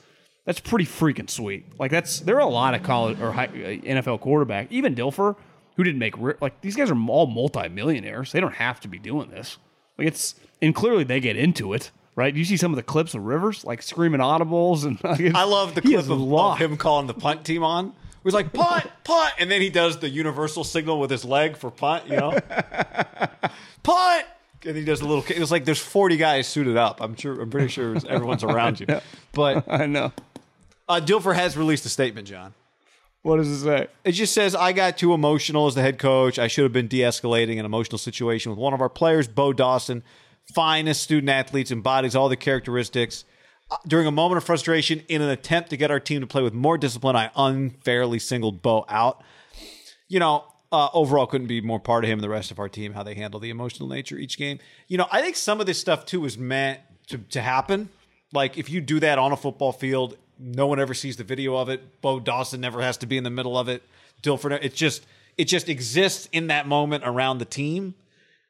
that's pretty freaking sweet. Like that's there are a lot of college or high, uh, NFL quarterback, even Dilfer, who didn't make like these guys are all multimillionaires. They don't have to be doing this. Like it's and clearly they get into it, right? You see some of the clips of Rivers like screaming audibles and I love the he clip of, of him calling the punt team on. It was like punt, punt, and then he does the universal signal with his leg for punt. You know, punt, and he does a little. It was like there's 40 guys suited up. I'm sure. I'm pretty sure everyone's around you. But I know. uh, Dilfer has released a statement, John. What does it say? It just says, I got too emotional as the head coach. I should have been de escalating an emotional situation with one of our players, Bo Dawson. finest student athletes, embodies all the characteristics. Uh, During a moment of frustration, in an attempt to get our team to play with more discipline, I unfairly singled Bo out. You know, uh, overall, couldn't be more part of him and the rest of our team how they handle the emotional nature each game. You know, I think some of this stuff too is meant to, to happen. Like if you do that on a football field, no one ever sees the video of it. Bo Dawson never has to be in the middle of it. Dilfer, it just it just exists in that moment around the team.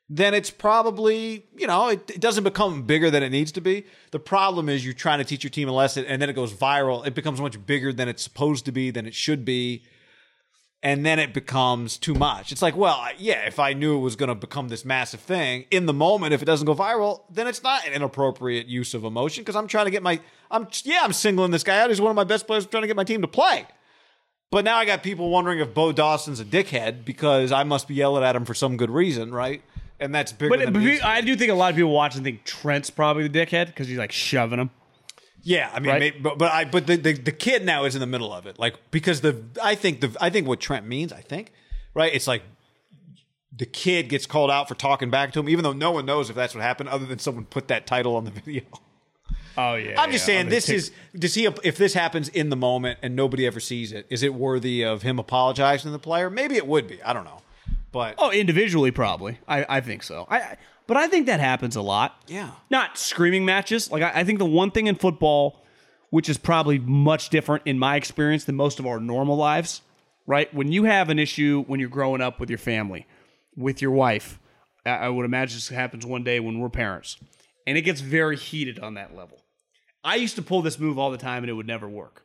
Then it's probably you know it, it doesn't become bigger than it needs to be. The problem is you're trying to teach your team a lesson, and then it goes viral. It becomes much bigger than it's supposed to be, than it should be and then it becomes too much. It's like, well, yeah, if I knew it was going to become this massive thing in the moment, if it doesn't go viral, then it's not an inappropriate use of emotion because I'm trying to get my, I'm yeah, I'm singling this guy out. He's one of my best players. I'm trying to get my team to play. But now I got people wondering if Bo Dawson's a dickhead because I must be yelling at him for some good reason, right? And that's bigger But, but it needs to I do think a lot of people watching think Trent's probably the dickhead because he's like shoving him. Yeah, I mean, Right? maybe, but but I but the, the the kid now is in the middle of it, like because the I think the I think what Trent means, I think, right? It's like the kid gets called out for talking back to him, even though no one knows if that's what happened, other than someone put that title on the video. Oh yeah. I'm just saying, this is does he if this happens in the moment and nobody ever sees it, is it worthy of him apologizing to the player? Maybe it would be. I don't know, but Oh, individually, probably. I, I think so. I, I- but I think that happens a lot. Yeah. Not screaming matches. Like I, I think the one thing in football, which is probably much different in my experience than most of our normal lives, right? When you have an issue when you're growing up with your family, with your wife, I, I would imagine this happens one day when we're parents, and it gets very heated on that level. I used to pull this move all the time, and it would never work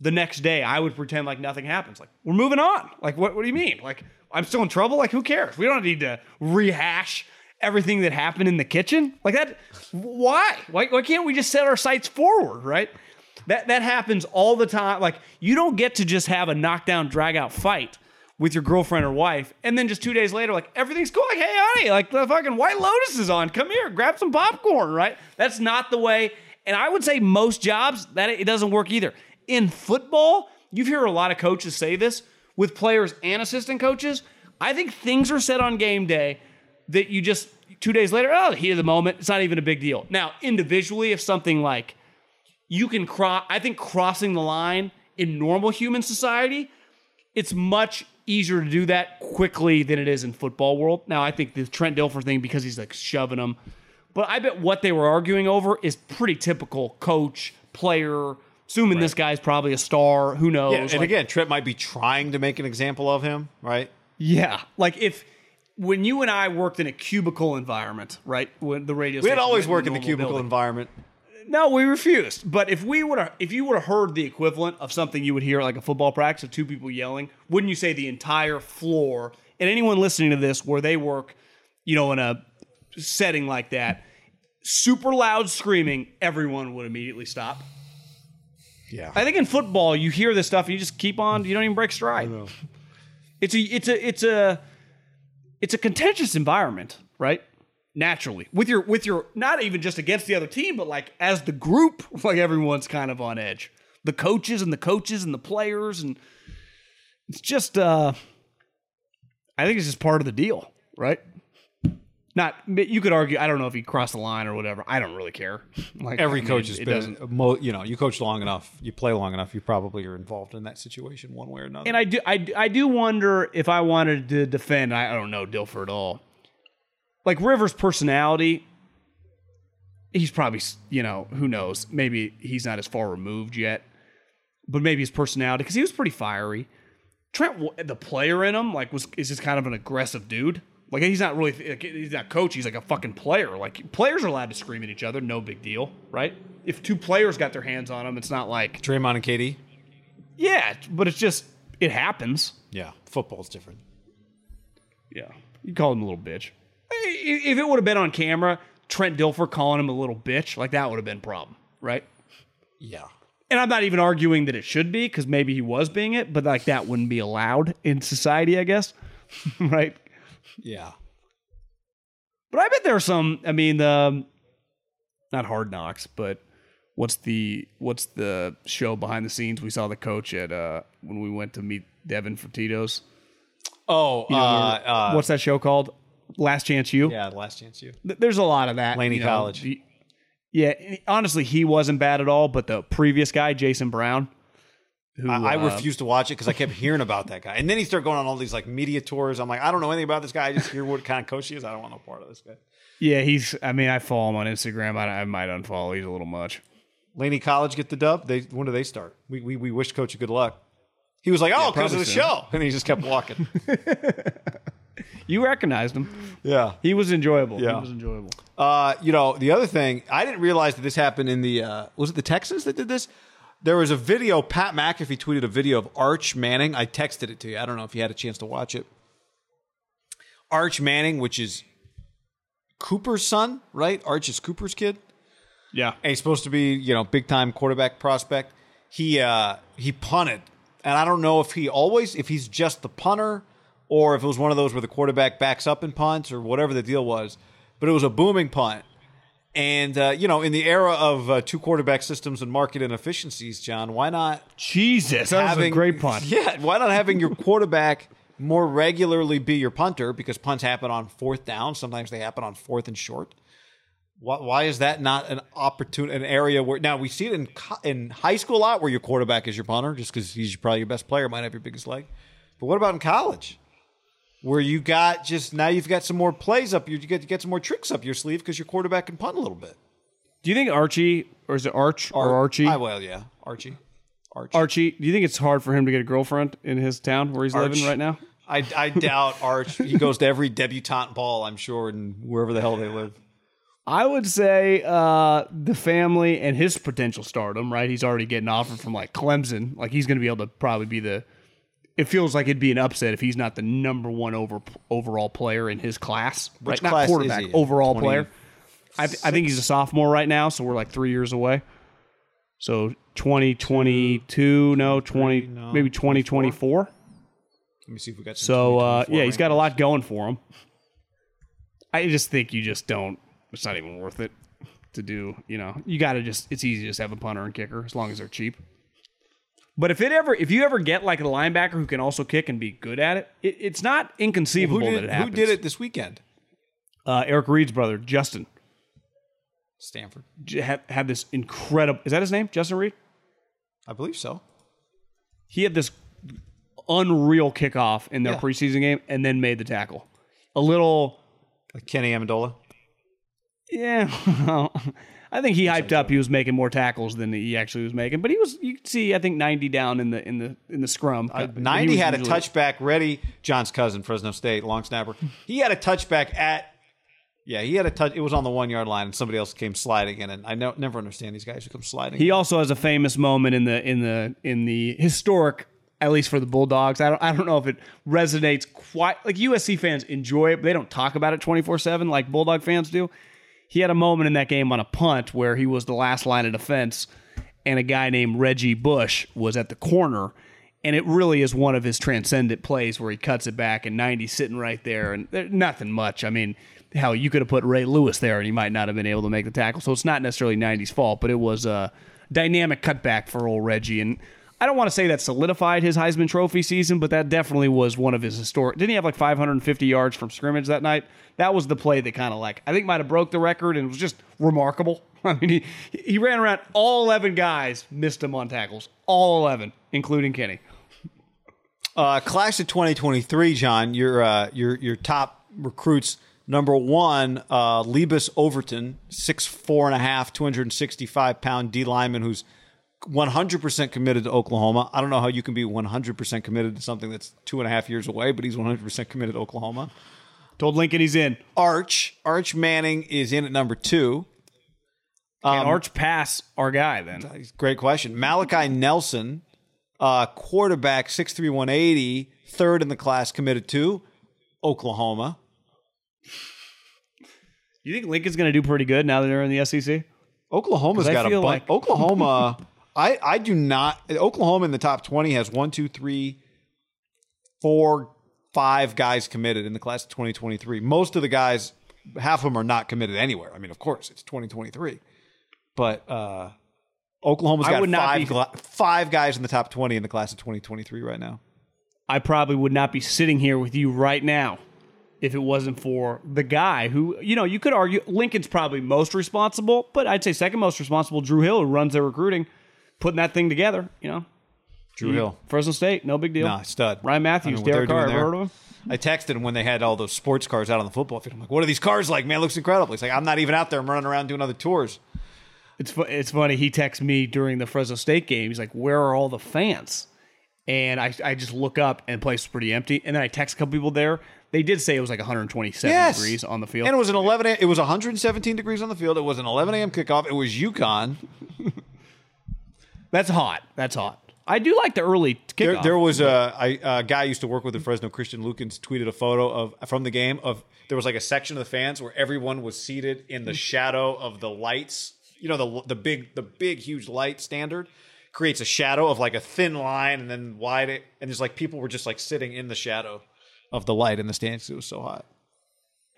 the next day I would pretend like nothing happens. Like, we're moving on. Like, what, what do you mean? Like, I'm still in trouble? Like, who cares? We don't need to rehash everything that happened in the kitchen. Like that, why? Why, why can't we just set our sights forward, right? That that happens all the time. Like, you don't get to just have a knockdown, drag out fight with your girlfriend or wife, and then just two days later, like everything's cool. Like, hey, honey, like the fucking White Lotus is on. Come here, grab some popcorn, right? That's not the way. And I would say most jobs that it doesn't work either. In football, you hear a lot of coaches say this with players and assistant coaches. I think things are set on game day that you just two days later, oh, heat of the moment, it's not even a big deal. Now, individually, if something like you can cross, I think crossing the line in normal human society, it's much easier to do that quickly than it is in football world. Now, I think the Trent Dilfer thing because he's like shoving them, but I bet what they were arguing over is pretty typical coach player. Assuming this guy's probably a star, who knows? yeah. And Like, again, Trent might be trying to make an example of him, right? yeah, like if when you and I worked in a cubicle environment, right? When the radio, We'd always work in the cubicle building. environment. No, we refused. But if we would have, if you would have heard the equivalent of something you would hear like a football practice of two people yelling, wouldn't you say the entire floor? And anyone listening to this, where they work, you know, in a setting like that, super loud screaming, everyone would immediately stop. Yeah. I think in football, you hear this stuff, and you just keep on. You don't even break stride. It's a, it's a, it's a, it's a contentious environment, right? Naturally, with your, with your, not even just against the other team, but like as the group, like everyone's kind of on edge. The coaches and the coaches and the players, and it's just, uh, I think it's just part of the deal, right? Not, you could argue. I don't know if he crossed the line or whatever. I don't really care. Like Every I mean, coach has been, mo- you know, you coach long enough, you play long enough, you probably are involved in that situation one way or another. And I do, I, I do wonder if I wanted to defend. I, don't know Dilfer at all. Like Rivers' personality, he's probably, you know, who knows? Maybe he's not as far removed yet, but maybe his personality because he was pretty fiery. Trent, the player in him, like, was is just kind of an aggressive dude. Like he's not really, like, he's not coach. He's like a fucking player. Like players are allowed to scream at each other, no big deal, right? If two players got their hands on him, it's not like, Draymond and KD. yeah, but it's just it happens. yeah, football's different. Yeah. You call him a little bitch. If it would have been on camera, Trent Dilfer calling him a little bitch, like that would have been a problem, right? Yeah. And I'm not even arguing that it should be because maybe he was being it, but like that wouldn't be allowed in society, I guess, right? Yeah. But I bet there are some. I mean, um, not Hard Knocks, but what's the what's the show behind the scenes? We saw the coach at uh, when we went to meet Devin for Tito's. Oh, uh, uh, what's that show called? Last Chance U. Yeah, last chance U. Th- There's a lot of that. Laney you know. College. The- yeah, honestly, he wasn't bad at all, but the previous guy, Jason Brown, who I, I uh, refused to watch it because I kept hearing about that guy, and then he started going on all these like media tours. I'm like, I don't know anything about this guy. I just hear what kind of coach he is. I don't want no part of this guy. Yeah, he's. I mean, I follow him on Instagram. I, I might unfollow. He's a little much. Laney College get the dub. They when do they start? We we, we wish coach a good luck. He was like, oh, because of the soon. show, and he just kept walking. You recognized him. yeah. He was enjoyable. Yeah. He was enjoyable. Uh, you know, the other thing, I didn't realize that this happened in the uh, was it the Texans that did this? There was a video. Pat McAfee tweeted a video of Arch Manning. I texted it to you. I don't know if you had a chance to watch it. Arch Manning, which is Cooper's son, right? Arch is Cooper's kid. Yeah. and he's supposed to be you know big time quarterback prospect. He uh, he punted, and I don't know if he always if he's just the punter or if it was one of those where the quarterback backs up and punts or whatever the deal was. But it was a booming punt, and uh, you know in the era of uh, two quarterback systems and market inefficiencies, John, why not Jesus, that was a great punt. Yeah, why not having your quarterback more regularly be your punter because punts happen on fourth down. Sometimes they happen on fourth and short. Why, why is that not an opportunity, an area where now we see it in in high school a lot where your quarterback is your punter just because he's probably your best player, might have your biggest leg. But what about in college, where you got just now you've got some more plays up, you get to get some more tricks up your sleeve because your quarterback can punt a little bit. Do you think Archie, or is it Arch or Archie? I will, yeah, Archie, Archie. Archie, do you think it's hard for him to get a girlfriend in his town where he's Arch. living right now? I, I doubt Arch. He goes to every debutante ball, I'm sure, and wherever the hell they live. I would say uh, the family and his potential stardom, right? He's already getting offered from like Clemson. Like he's going to be able to probably be the. It feels like it'd be an upset if he's not the number one over overall player in his class. Which right? Not class is quarterback, he? overall 20 player. I, th- I think he's a sophomore right now, so we're like three years away. So 2022, no, 20, maybe 2024. Let me see if we got. Some So uh, 2024 yeah, he's got a lot going for him. I just think you just don't. It's not even worth it to do. You know, you got to just. It's easy to just have a punter and kicker as long as they're cheap. But if it ever, if you ever get like a linebacker who can also kick and be good at it, it it's not inconceivable Who that did, it who did it this weekend? Uh, Eric Reid's brother, Justin, Stanford, j- had, had this incredible. Is that his name, Justin Reid? I believe so. He had this unreal kickoff in their Yeah. preseason game and then made the tackle. A little Like Kenny Amendola. Yeah, I think he hyped up. He was making more tackles than he actually was making, but he was. You could see, I think ninety down in the in the in the scrum. Uh, he Ninety had a touchback ready. John's cousin, Fresno State, long snapper. He had a touchback at. Yeah, he had a touch. It was on the one yard line, and somebody else came sliding in. And I no, never understand these guys who come sliding. He also has a famous moment in the in the in the historic, at least for the Bulldogs. I don't I don't know if it resonates quite like USC fans enjoy it, but they don't talk about it twenty four seven like Bulldog fans do. He had a moment in that game on a punt where he was the last line of defense, and a guy named Reggie Bush was at the corner. And it really is one of his transcendent plays where he cuts it back and 90 sitting right there and nothing much. I mean, hell, you could have put Ray Lewis there and he might not have been able to make the tackle. So it's not necessarily 90's fault, but it was a dynamic cutback for old Reggie. And I don't want to say that solidified his Heisman Trophy season, but that definitely was one of his historic. Didn't he have like 550 yards from scrimmage that night? That was the play that kind of like I think might have broke the record and it was just remarkable. I mean, he he ran around all 11 guys, missed him on tackles, all 11, including Kenny. Uh, class of 2023, John, your uh, your your top recruits. Number one, uh, Lebbeus Overton, six four and a half, 265 pound D lineman who's 100% committed to Oklahoma. I don't know how you can be 100% committed to something that's two and a half years away, but he's 100% committed to Oklahoma. Told Lincoln he's in. Arch, Arch Manning is in at number two. Can Arch pass our guy then? Great question. Malachi Nelson, uh, quarterback, 6'3", 180, third in the class, committed to Oklahoma. You think Lincoln's going to do pretty good now that they're in the SEC? Oklahoma's got a bunch. like- Oklahoma, I, I do not. Oklahoma in the top 20 has one, two, three, four, five guys committed in the class of 2023. Most of the guys, half of them are not committed anywhere. I mean, of course, it's 2023. But uh, Oklahoma's got would not five, be- five guys in the top 20 in the class of 2023 right now. I probably would not be sitting here with you right now if it wasn't for the guy who, you know, you could argue Lincoln's probably most responsible, but I'd say second most responsible, Drew Hill, who runs their recruiting, putting that thing together, you know. Drew Hill. Fresno State, no big deal. Nah, stud. Ryan Mathews, I mean, what they're Derek Carr, ever heard of him? I texted him when they had all those sports cars out on the football field. I'm like, what are these cars like? Man, it looks incredible. He's like, I'm not even out there. I'm running around doing other tours. It's fu- it's funny. He texts me during the Fresno State game. He's like, "Where are all the fans?" And I I just look up and the place is pretty empty. And then I text a couple people there. They did say it was like 127 Yes. degrees on the field. And it was an 11. A, it was 117 degrees on the field. It was an 11 a.m. kickoff. It was UConn. That's hot. That's hot. I do like the early There, kickoff. there was a, guy I used to work with in Fresno, Christian Lukens, tweeted a photo of from the game of there was like a section of the fans where everyone was seated in the shadow of the lights. You know the the big the big huge light standard creates a shadow of like a thin line and then wide it and there's like people were just like sitting in the shadow of the light in the stands. It was so hot.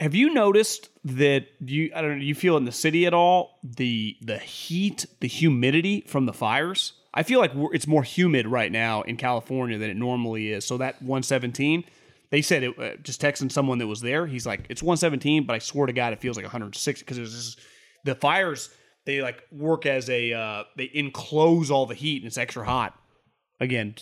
Have you noticed that you I don't know, you feel in the city at all the the heat, the humidity from the fires? I feel like it's more humid right now in California than it normally is. So that 117, they said it uh, just texting someone that was there, he's like it's 117, but I swear to god it feels like 106 because it's just the fires they like work as a uh, they enclose all the heat and it's extra hot. Again,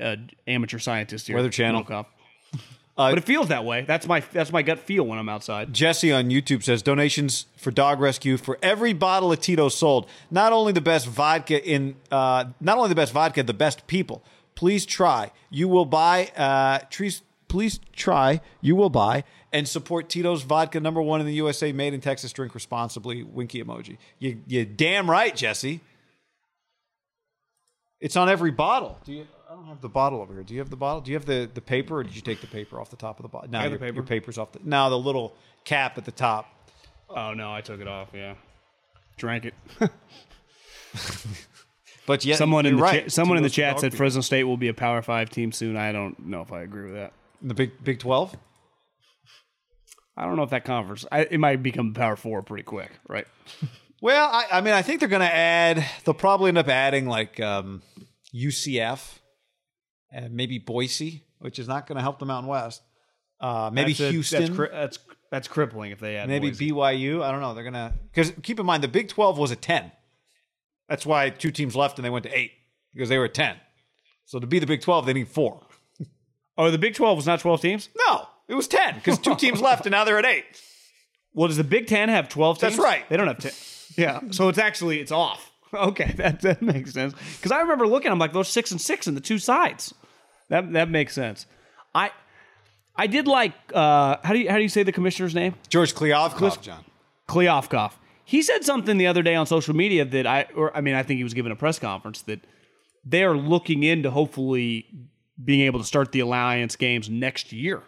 uh, amateur scientist here. Weather Channel. Up. but it feels that way. That's my that's my gut feel when I'm outside. Jesse on YouTube says donations for dog rescue for every bottle of Tito sold. Not only the best vodka in, uh, not only the best vodka, the best people. Please try. You will buy. Uh, trees. Please try. You will buy and support Tito's vodka, number one in the USA, made in Texas. Drink responsibly. Winky emoji. You, you damn right, Jesse. It's on every bottle. Do you? I don't have the bottle over here. Do you have the bottle? Do you have the, the paper, or did you take the paper off the top of the bottle? No, the paper. your paper's off the. No, the little cap at the top. Oh no, I took it off. Yeah, drank it. But yet, someone in the right. cha- someone in the chat said people. Fresno State will be a Power Five team soon. I don't know if I agree with that. the Big Big Twelve. I don't know if that conference. I, it might become Power Four pretty quick, right? Well, I, I mean, I think they're going to add. They'll probably end up adding like um, UCF and maybe Boise, which is not going to help the Mountain West. Uh, maybe That's a- Houston. That's, cri- that's that's crippling if they add maybe Boise. BYU. I don't know. They're gonna because keep in mind the Big Twelve was a ten. That's why two teams left and they went to eight because they were ten. So to be the Big Twelve, they need four. Oh, the Big Twelve was not twelve teams. No, it was ten because two teams left and now they're at eight. Well, does the Big Ten have twelve teams? That's right. They don't have ten. Yeah, so it's actually it's off. Okay, that that makes sense. Because I remember looking, I'm like those six and six in the two sides. That that makes sense. I I did like uh, how do you how do you say the commissioner's name? George Kliavkoff, John. Kliavkoff. He said something the other day on social media that I, or I mean, I think he was giving a press conference that they are looking into hopefully being able to start the alliance games next year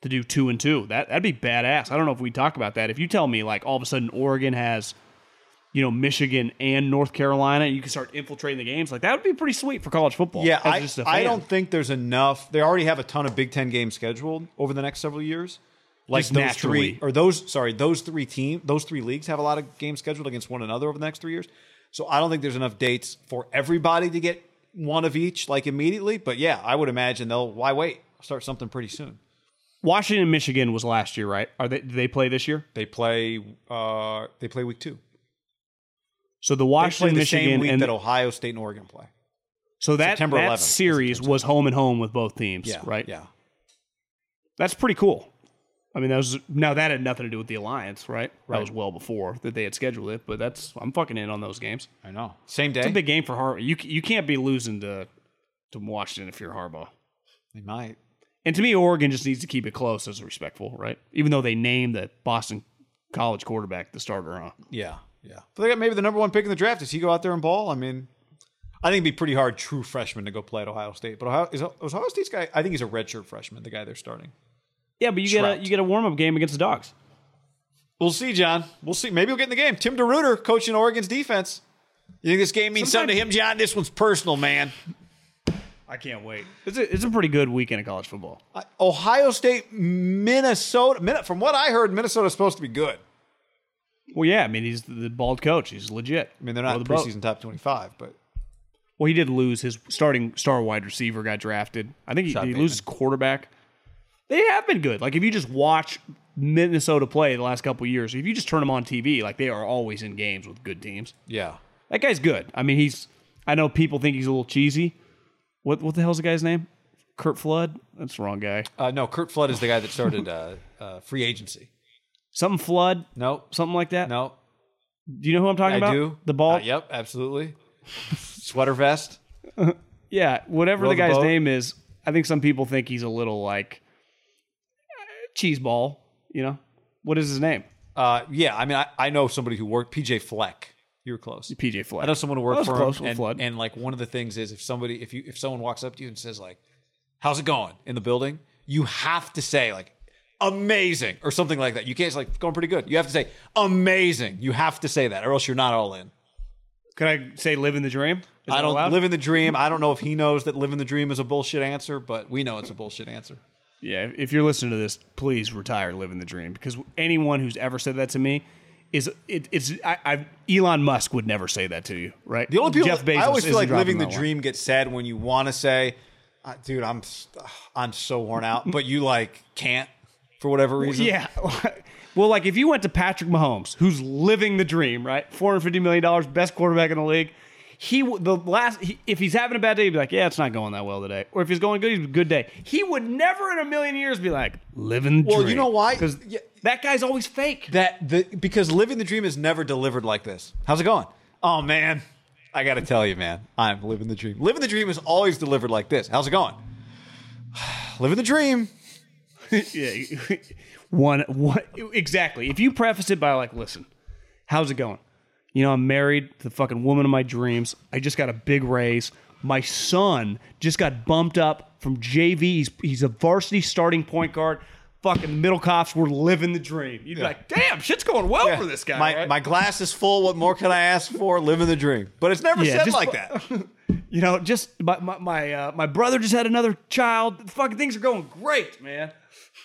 to do two and two. That that'd be badass. I don't know if we talk about that. If you tell me like all of a sudden Oregon has, you know, Michigan and North Carolina, and you can start infiltrating the games, like that would be pretty sweet for college football. Yeah, I, I don't think there's enough. They already have a ton of Big Ten games scheduled over the next several years. Like Just those naturally. three, or those sorry, those three team, those three leagues have a lot of games scheduled against one another over the next three years. So I don't think there's enough dates for everybody to get one of each like immediately. But yeah, I would imagine they'll why wait start something pretty soon. Washington, Michigan was last year, right? Are they? Do they play this year? They play uh they play week two. So the Washington, the Michigan, same week and that Ohio State and Oregon play. So that September that 11th, series was home and home with both teams, Yeah, right? Yeah, That's pretty cool. I mean, that was now that had nothing to do with the alliance, right? That was well before that they had scheduled it, but that's I'm fucking in on those games. I know. Same day. It's a big game for Harbaugh. You you can't be losing to to Washington if you're Harbaugh. they might. And to me, Oregon just needs to keep it close as respectful, right? Even though they named the Boston College quarterback the starter, huh? Yeah, yeah. But they got maybe the number one pick in the draft. Does he go out there and ball? I mean, I think it'd be pretty hard, true freshman, to go play at Ohio State. But Ohio is was Ohio State's guy. I think he's a redshirt freshman. The guy they're starting. Yeah, but you get a you get a warm up game against the Dogs. We'll see, John. We'll see. Maybe we'll get in the game. Tim DeRuyter coaching Oregon's defense. You think this game means something to him, John? This one's personal, man. I can't wait. It's a, it's a pretty good weekend of college football. Uh, Ohio State, Minnesota. Min- From what I heard, Minnesota's supposed to be good. Well, yeah, I mean he's the bald coach. He's legit. I mean, they're not the boat. preseason top twenty-five, but Well, he did lose his starting star wide receiver got drafted. I think he, he Bateman. lose his quarterback. They have been good. Like if you just watch Minnesota play the last couple of years, if you just turn them on TV, like they are always in games with good teams. Yeah. That guy's good. I mean, he's. I know people think he's a little cheesy. What what the hell's the guy's name? Curt Flood. That's the wrong guy. Uh, no, Curt Flood is the guy that started uh, uh, free agency. Something Flood. No, Something like that. no, Do you know who I'm talking I about? do. The ball. Uh, yep, absolutely. Sweater vest. Yeah, whatever Row the the guy's boat. name is, I think some people think he's a little like cheese ball. You know, what is his name? Uh, yeah, I mean, I, I know somebody who worked PJ Fleck. You were close. PJ Fleck. I know someone who That worked was for close him, with and, Flood. and like one of the things is if somebody if you if someone walks up to you and says like, "How's it going?" in the building, you have to say like, "Amazing" or something like that. You can't say like, "Going pretty good." You have to say "amazing." You have to say that, or else you're not all in. Can I say living the dream? Is I don't allowed? live in the dream. I don't know if he knows that living the dream is a bullshit answer, but we know it's a bullshit answer. Yeah, if you're listening to this, please retire living the dream because anyone who's ever said that to me is it, it's I, I Elon Musk would never say that to you, right? The only people Jeff Bezos I always feel like living the dream gets said when you want to say, "Uh, "Dude, I'm I'm so worn out," but you like can't for whatever reason. Yeah. well, like if you went to Patrick Mahomes, who's living the dream, right? Four hundred fifty million dollars, best quarterback in the league. He the last he, if he's having a bad day, he'd be like, "Yeah, it's not going that well today." Or if he's going good, he's a good day. He would never in a million years be like, "Living the Well, dream." you know why? Because Yeah. that guy's always fake. that the because living the dream is never delivered like this. How's it going? Oh man, I got to tell you, man, I'm living the dream. Living the dream is always delivered like this. How's it going? living the dream. Yeah, one, one, exactly. If you preface it by like, "Listen, how's it going?" You know, I'm married to the fucking woman of my dreams. I just got a big raise. My son just got bumped up from JV. He's, he's a varsity starting point guard. Fucking middle cops were living the dream. You'd be like, damn, shit's going well for this guy. My right? my glass is full. What more can I ask for? Living the dream. But it's never Yeah, said just- like that. you know, just my my my, uh, my brother just had another child. Fucking things are going great, man.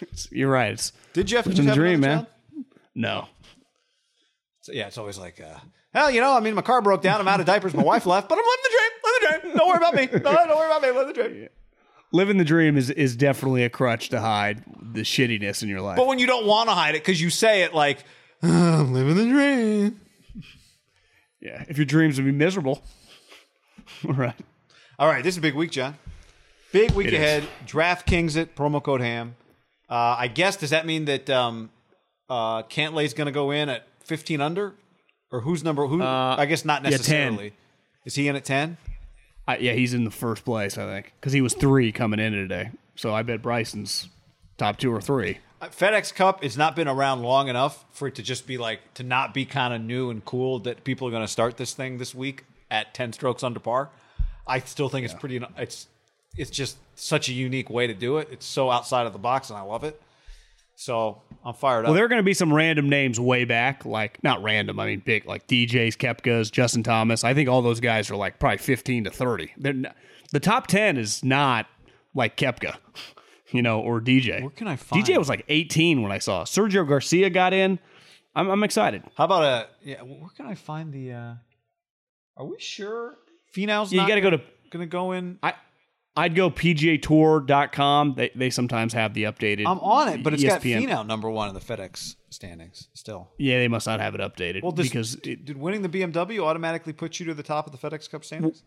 It's- you're right. It's Did Jeff just living the have dream, another man. child? No. So, yeah, it's always like, uh, hell, you know, I mean, my car broke down. I'm out of diapers. My wife left, but I'm living the dream. Living the dream. Don't worry about me. No, don't worry about me. Living the dream. Living the dream is is definitely a crutch to hide the shittiness in your life. But when you don't want to hide it because you say it like, "Uh, I'm living the dream. Yeah, if your dreams would be miserable. right. All right, this is a big week, John. Big week It is. ahead. DraftKings it, promo code HAM. Uh, I guess, does that mean that um, uh, Cantlay's going to go in at 15 under? Or who's number? Who? I guess not 10. necessarily. Is he in at 10? Yeah, he's in the first place, I think, because he was three coming in today. So I bet Bryson's top two or three. Uh, FedEx Cup has not been around long enough for it to just be like to not be kind of new and cool that people are going to start this thing this week at 10 strokes under par. I still think it's pretty it's it's just such a unique way to do it. It's so outside of the box and I love it. So, I'm fired up. Well, there are going to be some random names way back, like not random. I mean, big, like DJs, Koepkas, Justin Thomas. I think all those guys are like probably fifteen to thirty. They're n- the top ten is not like Koepka, you know, or DJ. Where can I find- DJ was like eighteen when I saw Sergio Garcia got in. I'm, I'm excited. How about a yeah, where can I find the uh Are we sure Finau's Yeah, you got to go to. going to go in? I I'd go PGAtour.com. They they sometimes have the updated. I'm on it, but it's got ESPN. Finau number 1 in the FedEx standings still. Yeah, they must not have it updated Well, does, because. It, did winning the BMW automatically put you to the top of the FedEx Cup standings?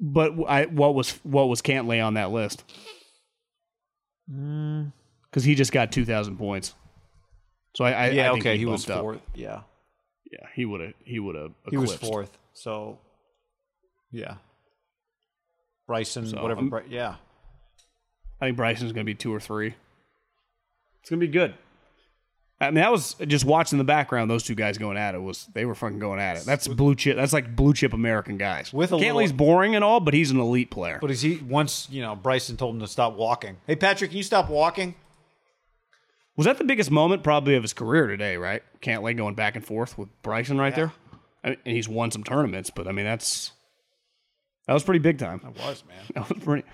but I what was what was Cantlay on that list? Mm. Because he just got two thousand points. So I, I yeah, I think okay, he, was bumped up. fourth. Yeah, Yeah, he would have he would have he was fourth. So, yeah, Bryson, So, whatever. um, Bry- yeah, I think Bryson's going to be two or three. It's going to be good. I mean, that was just watching the background. Those two guys going at it was they were fucking going at it. That's blue chip. That's like blue chip American guys. With a Cantlay's little- boring and all, but he's an elite player. but is he once you know Bryson told him to stop walking? Hey, Patrick, can you stop walking? Was that the biggest moment probably of his career today? Right, Cantlay going back and forth with Bryson right there, I mean, and he's won some tournaments. But I mean, that's that was pretty big time. It was man. That was pretty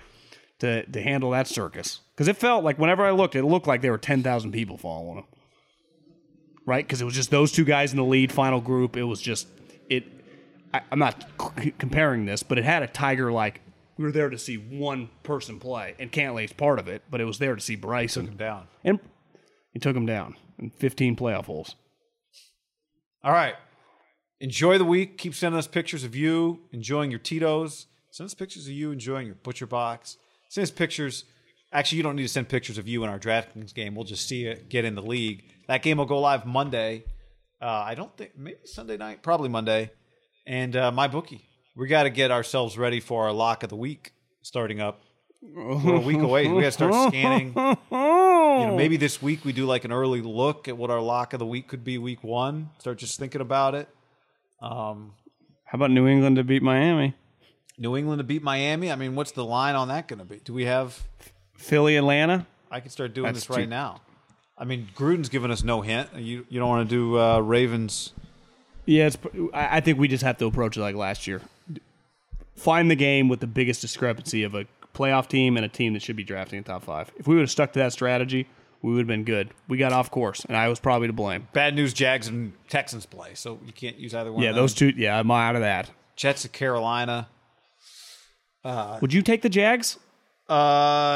to to handle that circus because it felt like whenever I looked, it looked like there were ten thousand people following him. Right, because it was just those two guys in the lead final group. It was just it. I, I'm not c- comparing this, but it had a tiger like We were there to see one person play, and Cantlay's part of it, but it was there to see Bryson. Took him down. And he took him down in 15 playoff holes. All right. Enjoy the week. Keep sending us pictures of you enjoying your Tito's. Send us pictures of you enjoying your butcher box. Send us pictures. Actually, you don't need to send pictures of you in our DraftKings game. We'll just see it get in the league. That game will go live Monday. Uh, I don't think maybe Sunday night, probably Monday. And uh, my bookie. We got to get ourselves ready for our lock of the week starting up. We're a week away. We got to start scanning. You know, maybe this week we do like an early look at what our lock of the week could be week one. Start just thinking about it. Um, How about New England to beat Miami? New England to beat Miami. I mean, what's the line on that going to be? Do we have? Philly, Atlanta? I could start doing That's this right too- now. I mean, Gruden's given us no hint. You you don't want to do uh, Ravens? Yeah, it's, I I think we just have to approach it like last year. Find the game with the biggest discrepancy of a playoff team and a team that should be drafting in top five. If we would have stuck to that strategy, we would have been good. We got off course, and I was probably to blame. Bad news. Jags and Texans play, so you can't use either one. Yeah, those two. Yeah, I'm out of that. Jets of Carolina. Would you take the Jags? Uh,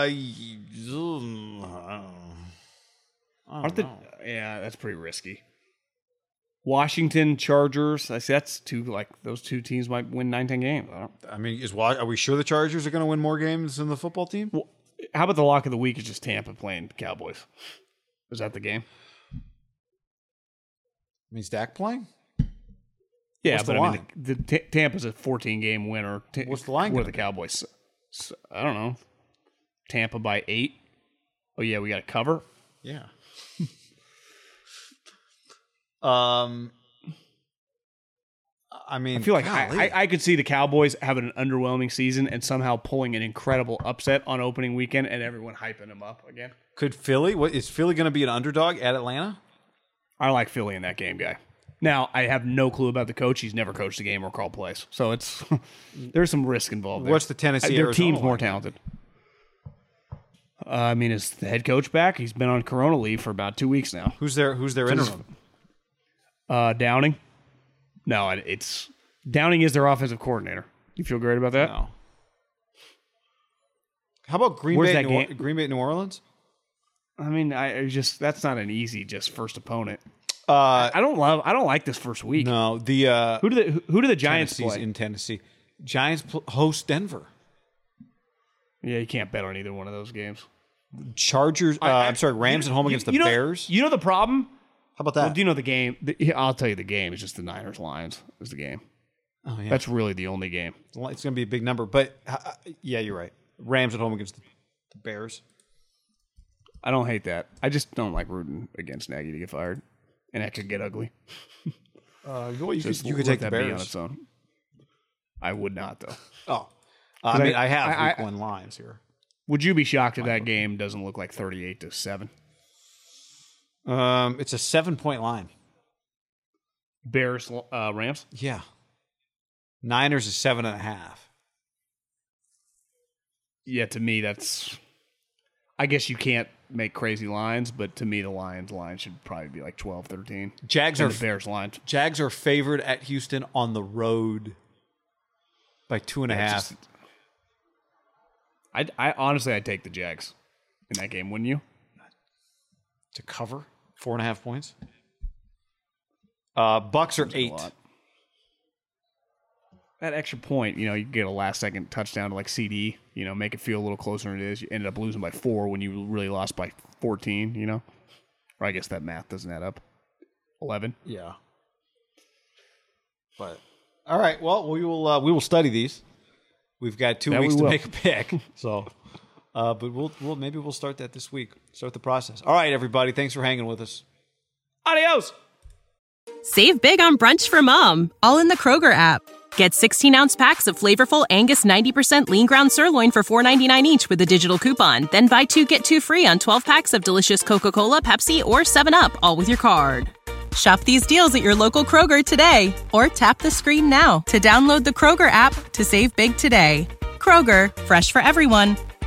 I don't know. Aren't the? Yeah, that's pretty risky. Washington Chargers. I see that's two like those two teams might win nine ten games. I don't, I mean, is are we sure the Chargers are going to win more games than the football team? well, how about the lock of the week is just Tampa playing Cowboys? Is that the game? I mean, is Dak playing? Yeah, What's the but I mean, line? the, the Ta- Tampa's a 14 game winner. Ta- What's the line Where gonna the Cowboys? So, I don't know. Tampa by eight. Oh yeah, we got a cover. Yeah. um, I mean, I feel like I. I, I could see the Cowboys having an underwhelming season and somehow pulling an incredible upset on opening weekend and everyone hyping them up again. could Philly. What is Philly going to be an underdog at Atlanta? I like Philly in that game, guy. Now I have no clue about the coach. He's never coached a game or called plays, so it's there's some risk involved. There. What's the Tennessee, Their Arizona team's more talented. Uh, I mean, is the head coach back? He's been on Corona leave for about two weeks now. Who's their Who's their interim? Uh, Downing? No, it's Downing is their offensive coordinator. You feel great about that? No. How about Green Where's Bay? New, game? Green Bay, New Orleans. I mean, I, just that's not an easy just first opponent. Uh, I don't love. I don't like this first week. no, the uh, Who do the who, do the Giants Tennessee's play? in Tennessee. Giants pl- host Denver. yeah, you can't bet on either one of those games. Chargers. Uh, I, am sorry, Rams at home You- against the you know- Bears. You know the problem? How about Well, that? do you know the game? The, I'll tell you the game. It's just the Niners Lions is the game. oh, yeah. That's really the only game. it's going to be a big number, but uh, yeah, you're right. Rams at home against the, the Bears. I don't hate that. I just don't like rooting against Nagy to get fired, and that could get ugly. Uh, you could, you could take the that be on Bears. its own. I would not though. Oh, uh, I mean, I- I, have I- week I- one lines here. Would you be shocked if that game doesn't look like thirty-eight to seven? Um, it's a seven point line. Bears, uh, Rams. Yeah. Niners is seven and a half. Yeah, to me that's. I guess you can't make crazy lines, but to me the Lions line should probably be like 12, 13. Jags And are Bears line. Jags are favored at Houston on the road by two and a Yeah, half. just- I, I honestly, I'd take the Jags in that game, wouldn't you? to cover four and a half points. Uh, Bucs are eight. That extra point, you know, you get a last second touchdown to like CeeDee, you know, make it feel a little closer than it is. You ended up losing by four when you really lost by 14, you know? Or I guess that math doesn't add up. 11. Yeah. But all right, well, we will uh, we will study these. We've got two That we weeks to will. make a pick, so. Uh, but we'll, we'll maybe we'll start that this week. Start the process. All right, everybody. Thanks for hanging with us. Adios! Save big on brunch for mom, all in the Kroger app. Get 16 ounce packs of flavorful Angus 90% lean ground sirloin for $4.99 each with a digital coupon. Then buy two get two free on 12 packs of delicious Coca Cola, Pepsi, or 7UP, all with your card. Shop these deals at your local Kroger today or tap the screen now to download the Kroger app to save big today. Kroger, fresh for everyone.